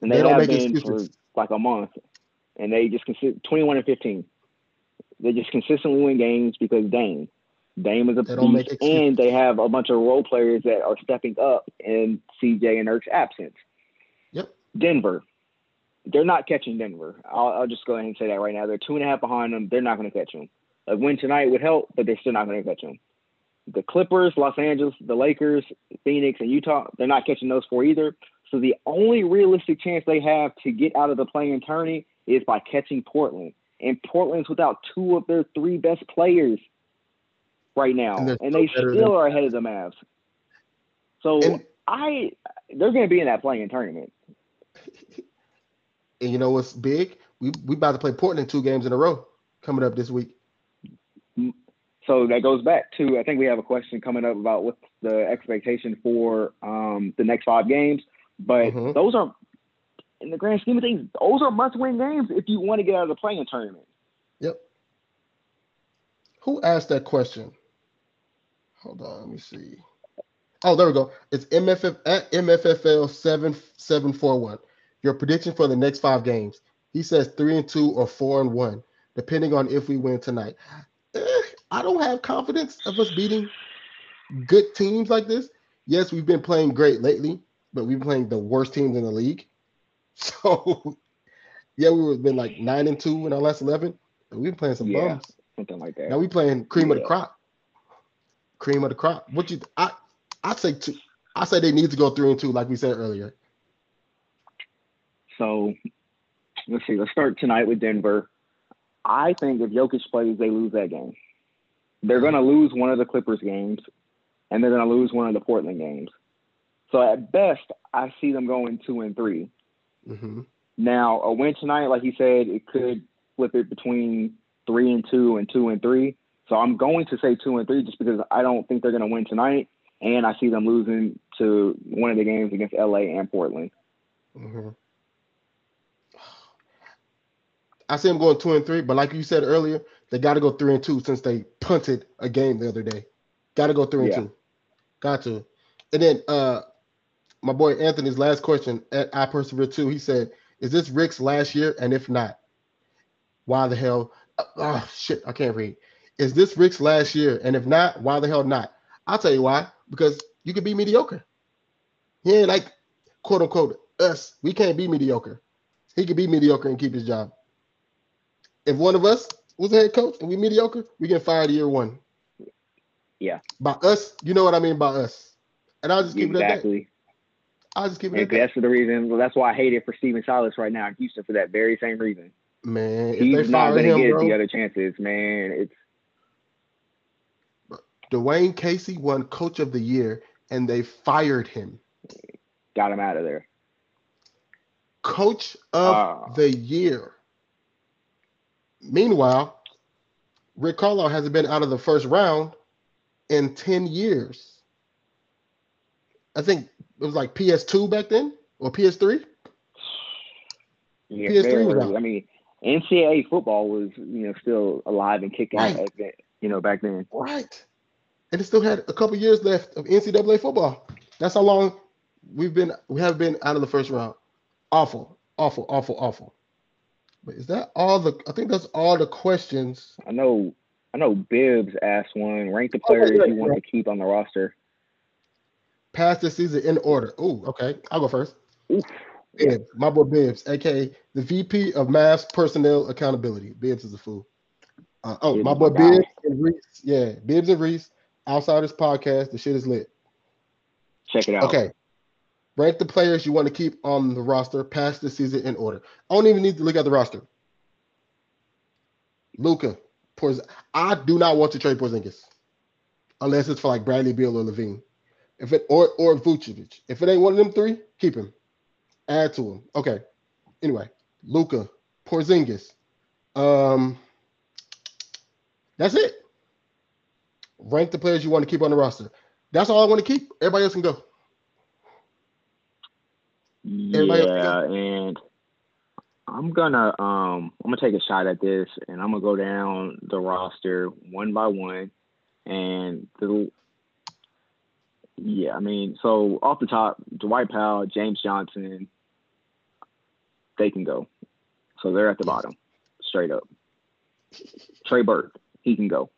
and they,
They
have been
excuses.
for like a month, and they just consist twenty-one and fifteen. They just consistently win games because Dame, Dame is a
They
beast, and they have a bunch of role players that are stepping up in CJ and Nurk's absence.
Yep.
Denver, they're not catching Denver. I'll, I'll just go ahead and say that right now. They're two and a half behind them. They're not going to catch them. A win tonight would help, but they're still not going to catch them. The Clippers, Los Angeles, the Lakers, Phoenix, and Utah, they're not catching those four either. So the only realistic chance they have to get out of the playing tourney is by catching Portland. And Portland's without two of their three best players right now,
And
and,
still
still
than-
are ahead of the Mavs. So
And-
I, they're going to be in that playing tournament.
And you know what's big? We we about to play Portland two games in a row coming up this week.
So that goes back to I think we have a question coming up about what's the expectation for um, the next five games. But
Mhm.
those are, in the grand scheme of things, those are must-win games if you want to get out of the playing tournament.
Yep. Who asked that question? Hold on, let me see. Oh, there we go. It's MFF at MFFL seven seven four one. Your prediction for the next five games. He says three and two or four and one, depending on if we win tonight. Eh, I don't have confidence of us beating good teams like this. Yes, we've been playing great lately, but we've been playing the worst teams in the league. So yeah, we've been like nine and two in our last eleven. But we've been playing some
Yeah.
bums.
Something like that.
Now we playing cream of the crop. Cream of the crop. What you I I say two I say they need to go three and two, like we said earlier.
So let's see. Let's start tonight with Denver. I think if Jokic plays, they lose that game. They're going to lose one of the Clippers games, and they're going to lose one of the Portland games. So at best, I see them going two and three.
hmm
Now, a win tonight, like you said, it could flip it between three and two and two and three. So I'm going to say two and three just because I don't think they're going to win tonight, and I see them losing to one of the games against LA and Portland.
hmm I see them going two and three, but like you said earlier, they got to go three and two since they punted a game the other day. Got to go three
Yeah.
and two. Got to. And then uh my boy Anthony's last question at I Persevere 2, he said, Is this Rick's last year? And if not, why the hell? Uh, oh, shit, I can't read. Is this Rick's last year? And if not, why the hell not? I'll tell you why. Because you can be mediocre. He ain't like, quote unquote, us. We can't be mediocre. He could be mediocre and keep his job. If one of us was a head coach and we mediocre, we get fired year one.
Yeah.
By us, you know what I mean by us. And I'll just keep it at that.
Exactly.
I'll just keep it
And
at that.
that's the reason. Well, that's why I hate it for Stephen Silas right now in Houston for that very same reason.
Man, if
He's
they
not going to get
bro,
the other chances, man. It's
Dwane Casey won Coach of the Year, and they fired him.
got him out of there.
Coach of
Ah.
the Year. Meanwhile, Rick Carlisle hasn't been out of the first round in 10 years. I think it was like PS2 back then or PS3.
Yeah,
PS3 was.
I mean, NCAA football was you know still alive and kicking.
Right.
At you know back then.
Right. And it still had a couple years left of NCAA football. That's how long we've been we have been out of the first round. Awful, awful, awful, awful. But is that all the I think that's all the questions.
I know. I know. Bibbs asked one. Rank the
Oh, yeah,
players you
yeah.
want to keep on the roster.
Past the season in order. Oh, okay. I'll go first.
Oof.
Bibbs, my boy Bibbs, aka the VP of Mass Personnel Accountability. Bibbs is a fool. Uh, oh,
Bibbs
my boy
my guy.
Bibbs and Reese. Yeah, Bibbs and Reese. Outsiders podcast. The shit is lit.
Check it out.
Okay. Rank the players you want to keep on the roster past the season in order. I don't even need to look at the roster. Luka, Porz- I do not want to trade Porzingis unless it's for like Bradley Beal or LaVine. If it or or Vucevic. If it ain't one of them three, keep him. Add to him. Okay. Anyway, Luka, Porzingis. Um, that's it. Rank the players you want to keep on the roster. That's all I want to keep. Everybody else can go.
Yeah, and I'm gonna um I'm gonna take a shot at this, and I'm gonna go down the roster one by one. And the yeah, I mean, so off the top, Dwight Powell, James Johnson, they can go. So they're at the bottom, straight up. Trey Burke, he can go.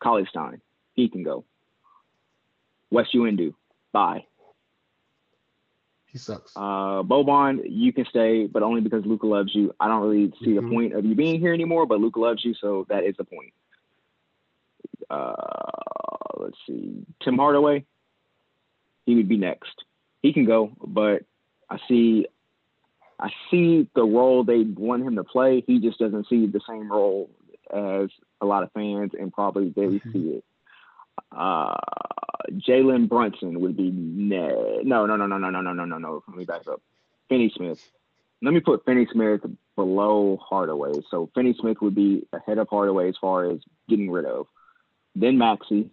Cauley-Stein, he can go. Wes Iwundu, bye.
He sucks.
Uh, Boban, you can stay, but only because Luka loves you. I don't really see
Mhm.
the point of you being here anymore, but Luka loves you, so that is the point. Uh, let's see, Tim Hardaway, he would be next. He can go, but I see, I see the role they want him to play. He just doesn't see the same role as a lot of fans, and probably they
Mhm.
see it. Uh, Jalen Brunson would be ne- no, no, no, no, no, no, no, no, no, no. Let me back up. Finney Smith. Let me put Finney Smith below Hardaway. So Finney Smith would be ahead of Hardaway as far as getting rid of. Then Maxi.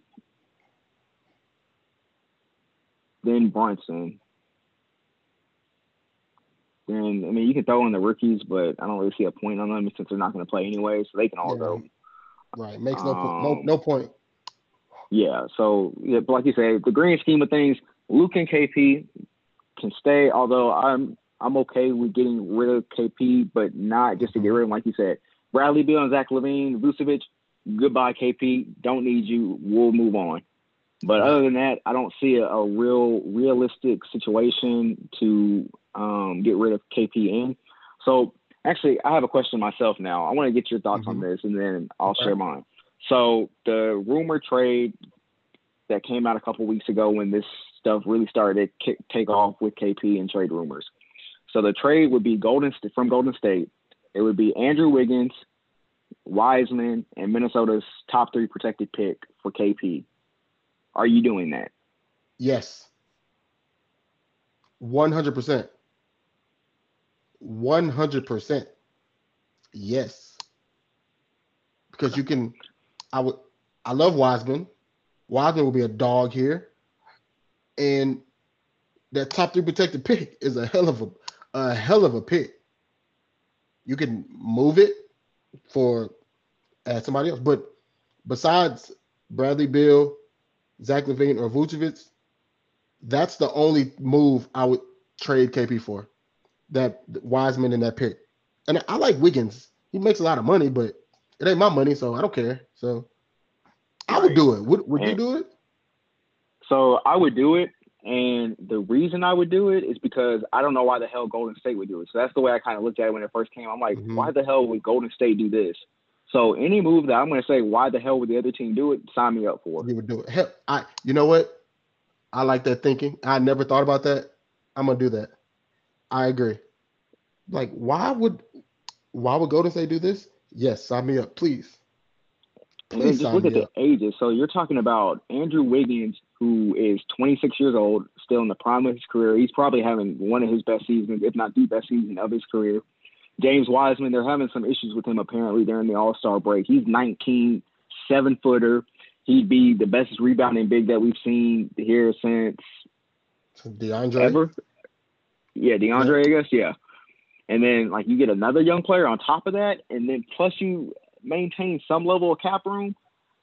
Then Brunson. Then I mean you can throw in the rookies, but I don't really see a point on them since they're not going to play anyway, so they can all
Yeah.
go.
Right. Makes no point. No,
Um,
no point.
Yeah, so yeah, like you say, the grand scheme of things, Luka and KP can stay. Although I'm I'm okay with getting rid of KP, but not just to get rid of him, like you said. Bradley Beal and Zach LaVine, Vucevic, goodbye KP. Don't need you. We'll move on. But other than that, I don't see a, a real realistic situation to um, get rid of KP in. So actually, I have a question myself now. I want to get your thoughts on
Mhm.
this, and then I'll
Okay.
share mine. So the rumor trade that came out a couple weeks ago when this stuff really started to take off with KP and trade rumors. So the trade would be Golden from Golden State. It would be Andrew Wiggins, Wiseman, and Minnesota's top three protected pick for KP. Are you doing that?
Yes. One hundred percent. One hundred percent. Yes. Because you can. I would. I love Wiseman. Wiseman will be a dog here, and that top three protected pick is a hell of a a hell of a pick. You can move it for uh, somebody else, but besides Bradley Beal, Zach LaVine, or Vucevic, that's the only move I would trade KP for. That Wiseman in that pick. And I like Wiggins. He makes a lot of money, but it ain't my money, so I don't care. So I would do it. Would would you do it?
So I would do it, and the reason I would do it is because I don't know why the hell Golden State would do it. So that's the way I kind of looked at it when it first came. I'm like,
Mhm.
why the hell would Golden State do this? So any move that I'm going to say, why the hell would the other team do it? Sign me up for.
You would do it. Hell, I you know what? I like that thinking. I never thought about that. I'm gonna do that. I agree. Like, why would why would Golden State do this? Yes, sign me up, please.
And then
Please
just look at the
up.
ages. So you're talking about Andrew Wiggins, who is 26 years old, still in the prime of his career. He's probably having one of his best seasons, if not the best season of his career. James Wiseman, they're having some issues with him apparently during the All Star break. He's 19, seven footer. He'd be the best rebounding big that we've seen here since
DeAndre.
ever. Yeah, DeAndre, I guess. Yeah. And then like you get another young player on top of that, and then plus you maintain some level of cap room.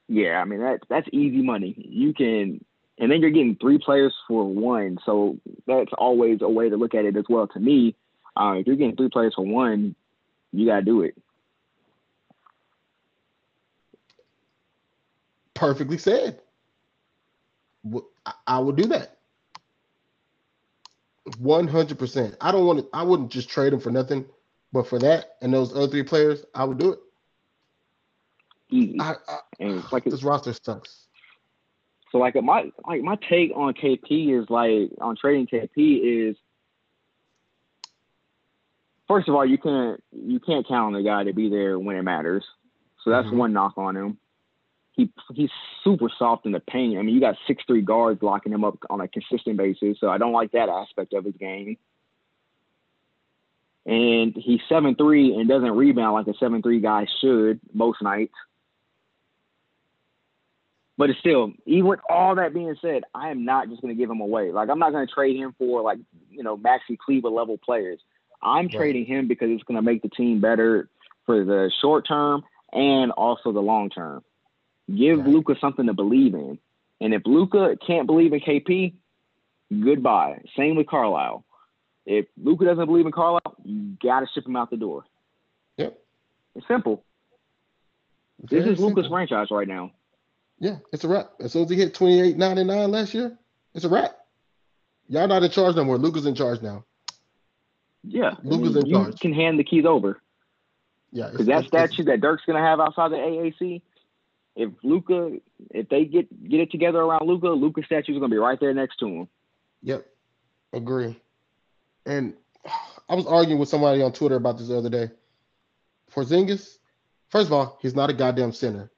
Yeah, I mean that that's easy money. You can, and then you're getting three players for one, so that's always a way to look at it as well. To me, uh, if you're getting three players for one, you gotta do it.
Perfectly said. I- will do that. One hundred percent. I don't want to. I wouldn't just trade him for nothing, but for that and those other three players, I would do it.
Easy.
I, I,
and like
this roster sucks.
So like my like my take on KP is like on trading KP is first of all you can't you can't count on the guy to be there when it matters. So that's
Mhm.
one knock on him. He he's super soft in the paint. I mean you got six three guards locking him up on a consistent basis. So I don't like that aspect of his game. And he's seven three and doesn't rebound like a seven three guy should most nights. But it's still, even with all that being said, I am not just going to give him away. Like I'm not going to trade him for like you know Maxi Kleber level players. I'm
Right.
trading him because it's going to make the team better for the short term and also the long term. Give
Right.
Luka something to believe in. And if Luka can't believe in KP, goodbye. Same with Carlisle. If Luka doesn't believe in Carlisle, you gotta ship him out the door.
Yep.
It's simple. This
Very
is
Luka's
franchise right now.
Yeah, it's a wrap. As soon as he hit 28 99 last year, it's a wrap. Y'all not in charge no more. Luka's in charge now.
Yeah. I
Luka's
mean,
in
you
charge.
can hand the keys over.
Yeah,
Because that statue that Dirk's gonna have outside the AAC, if Luka, if they get get it together around Luka, Luka's statue is gonna be right there next to him.
Yep, agree. And I was arguing with somebody on Twitter about this the other day. Porzingis, first of all, he's not a goddamn center.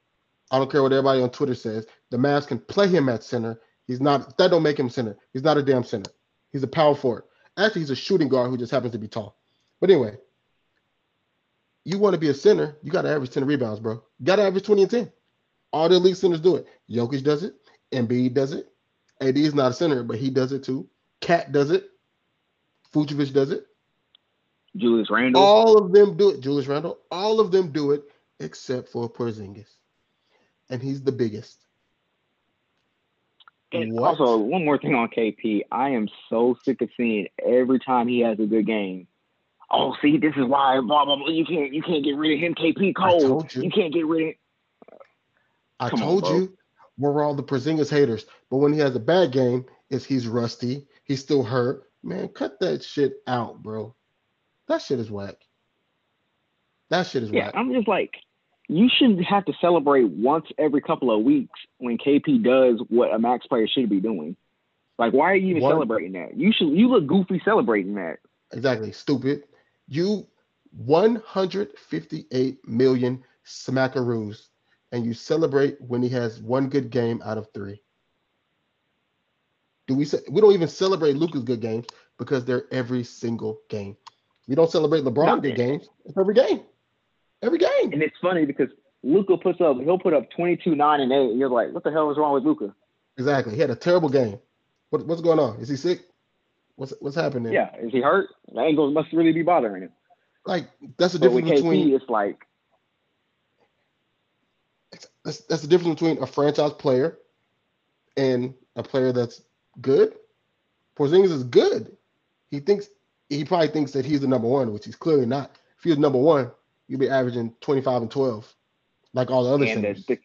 I don't care what everybody on Twitter says. The Mavs can play him at center. He's not. That don't make him center. He's not a damn center. He's a power forward. Actually, he's a shooting guard who just happens to be tall. But anyway, you want to be a center, you got to average 10 rebounds, bro. You got to average 20 and 10. All the elite centers do it. Jokic does it. Embiid does it. AD is not a center, but he does it too. KAT does it. Vucevic does it.
Julius Randle.
All of them do it. Julius Randle. All of them do it except for Porzingis, and he's the biggest.
And
What?
Also, one more thing on KP. I am so sick of seeing every time he has a good game. Oh, see, this is why blah blah blah. You can't you can't get rid of him, KP Cole.
you.
You can't get rid of
I
Come
told
bro.
you we're all the Porzingis haters, but when he has a bad game, it's he's rusty. He's still hurt. Man, cut that shit out, bro. That shit is whack. That shit is
Yeah,
whack.
I'm just like, you shouldn't have to celebrate once every couple of weeks when KP does what a max player should be doing. Like, why are you even
One-
celebrating that? You should. You look goofy celebrating that.
Exactly. Stupid. You 158 million smackaroos, and you celebrate when he has one good game out of three. Do we say we don't even celebrate Luka's good games because they're every single game. We don't celebrate LeBron good games. It's every game. Every game.
And it's funny because Luka puts up. He'll put up 22, nine, and eight. And you're like, what the hell is wrong with Luka?
Exactly. He had a terrible game. What, what's going on? Is he sick? What's what's happening?
Yeah, is he hurt? That ain't gonna must really be bothering him.
Like that's the
But
difference
KP,
between
it's like,
that's that's the difference between a franchise player and a player that's good. Porzingis is good. He thinks he probably thinks that he's the number one, which he's clearly not. If he was number one, you'd be averaging 25 and 12, like all the other
and the,
centers.
the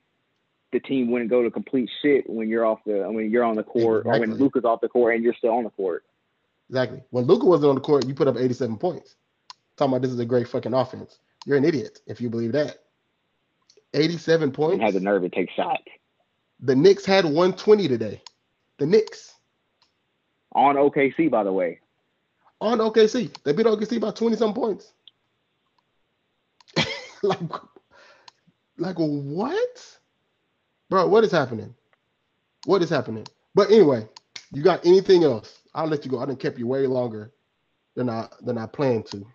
the team wouldn't go to complete shit when you're off the when you're on the court or when Luka's off the court and you're still on the court.
Exactly. When Luka wasn't on the court, you put up 87 points. Talking about this is a great fucking offense. You're an idiot if you believe that. 87
And
points.
had the nerve to take shots
The Knicks had 120 today. The Knicks
on OKC, by the way.
on OKC. They beat OKC by 20 some points. like, like what? Bro, what is happening? What is happening? But anyway, you got anything else? I'll let you go. I didn't kept you way longer than I than I planned to.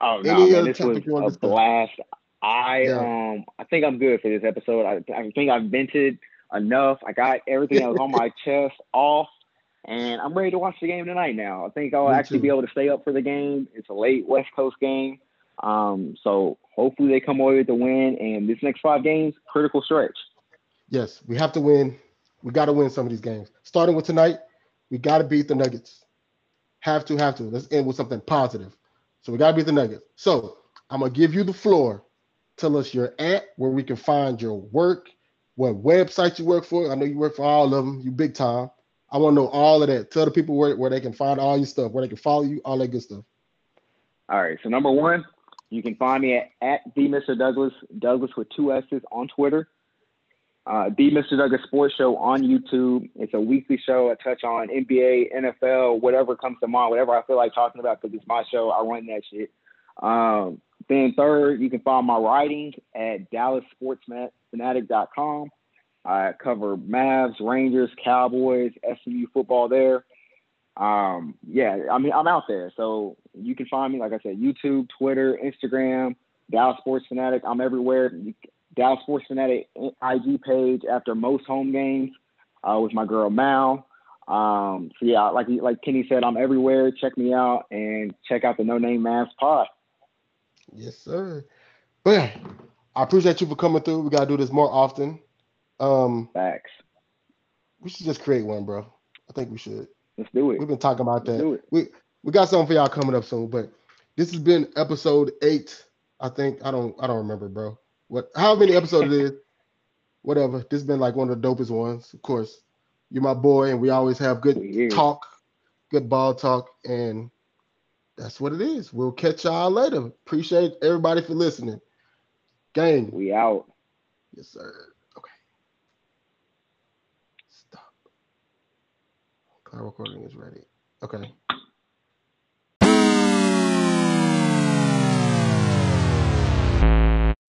Oh no, man, this was
topic you wanna
a blast. I
Yeah.
um I think I'm good for this episode. I, I think I've vented enough. I got everything that was on my chest off, and I'm ready to watch the game tonight. Now I think I'll
Me
actually
too.
be able to stay up for the game. It's a late West Coast game, um, so hopefully they come away with the win. And this next five games, critical stretch.
Yes, we have to win. We got to win some of these games. Starting with tonight, we got to beat the Nuggets. Have to, have to. Let's end with something positive. So we got to beat the Nuggets. So I'm gonna give you the floor. Tell us your at, where we can find your work, what website you work for. I know you work for all of them. You big time. I want to know all of that. Tell the people where, where they can find all your stuff, where they can follow you, all that good stuff.
All right. So number one, you can find me at, at the Mr. Douglas, Douglas with two S's on Twitter. Uh, the Mr. Douglas Sports Show on YouTube. It's a weekly show. I touch on NBA, NFL, whatever comes to mind, whatever I feel like talking about because it's my show. I run that shit. Um, then third, you can find my writing at DallasSportsFanatic.com. I cover Mavs, Rangers, Cowboys, SMU football there. Um yeah i mean i'm out there. So you can find me like i said youtube twitter instagram dallas sports fanatic. I'm everywhere. Dallas sports fanatic ig page after most home games uh with my girl mal. Um so yeah like like kenny said i'm everywhere. Check me out and check out the no name mass pod
Yes, sir. But yeah, I appreciate you for coming through. We gotta do this more often. Um,
Facts.
we should just create one, bro. I think we should.
Let's do it.
We've been talking about
Let's do
that.
it.
We we got something for y'all coming up soon, but this has been episode eight. I think I don't I don't remember, bro. What how many episodes it is? Whatever. This has been like one of the dopest ones. Of course, you're my boy, and we always have good talk, good ball talk, and that's what it is. We'll catch y'all later. Appreciate everybody for listening. Gang.
We out.
Yes, sir. Okay. Stop. Cloud recording is ready. Okay.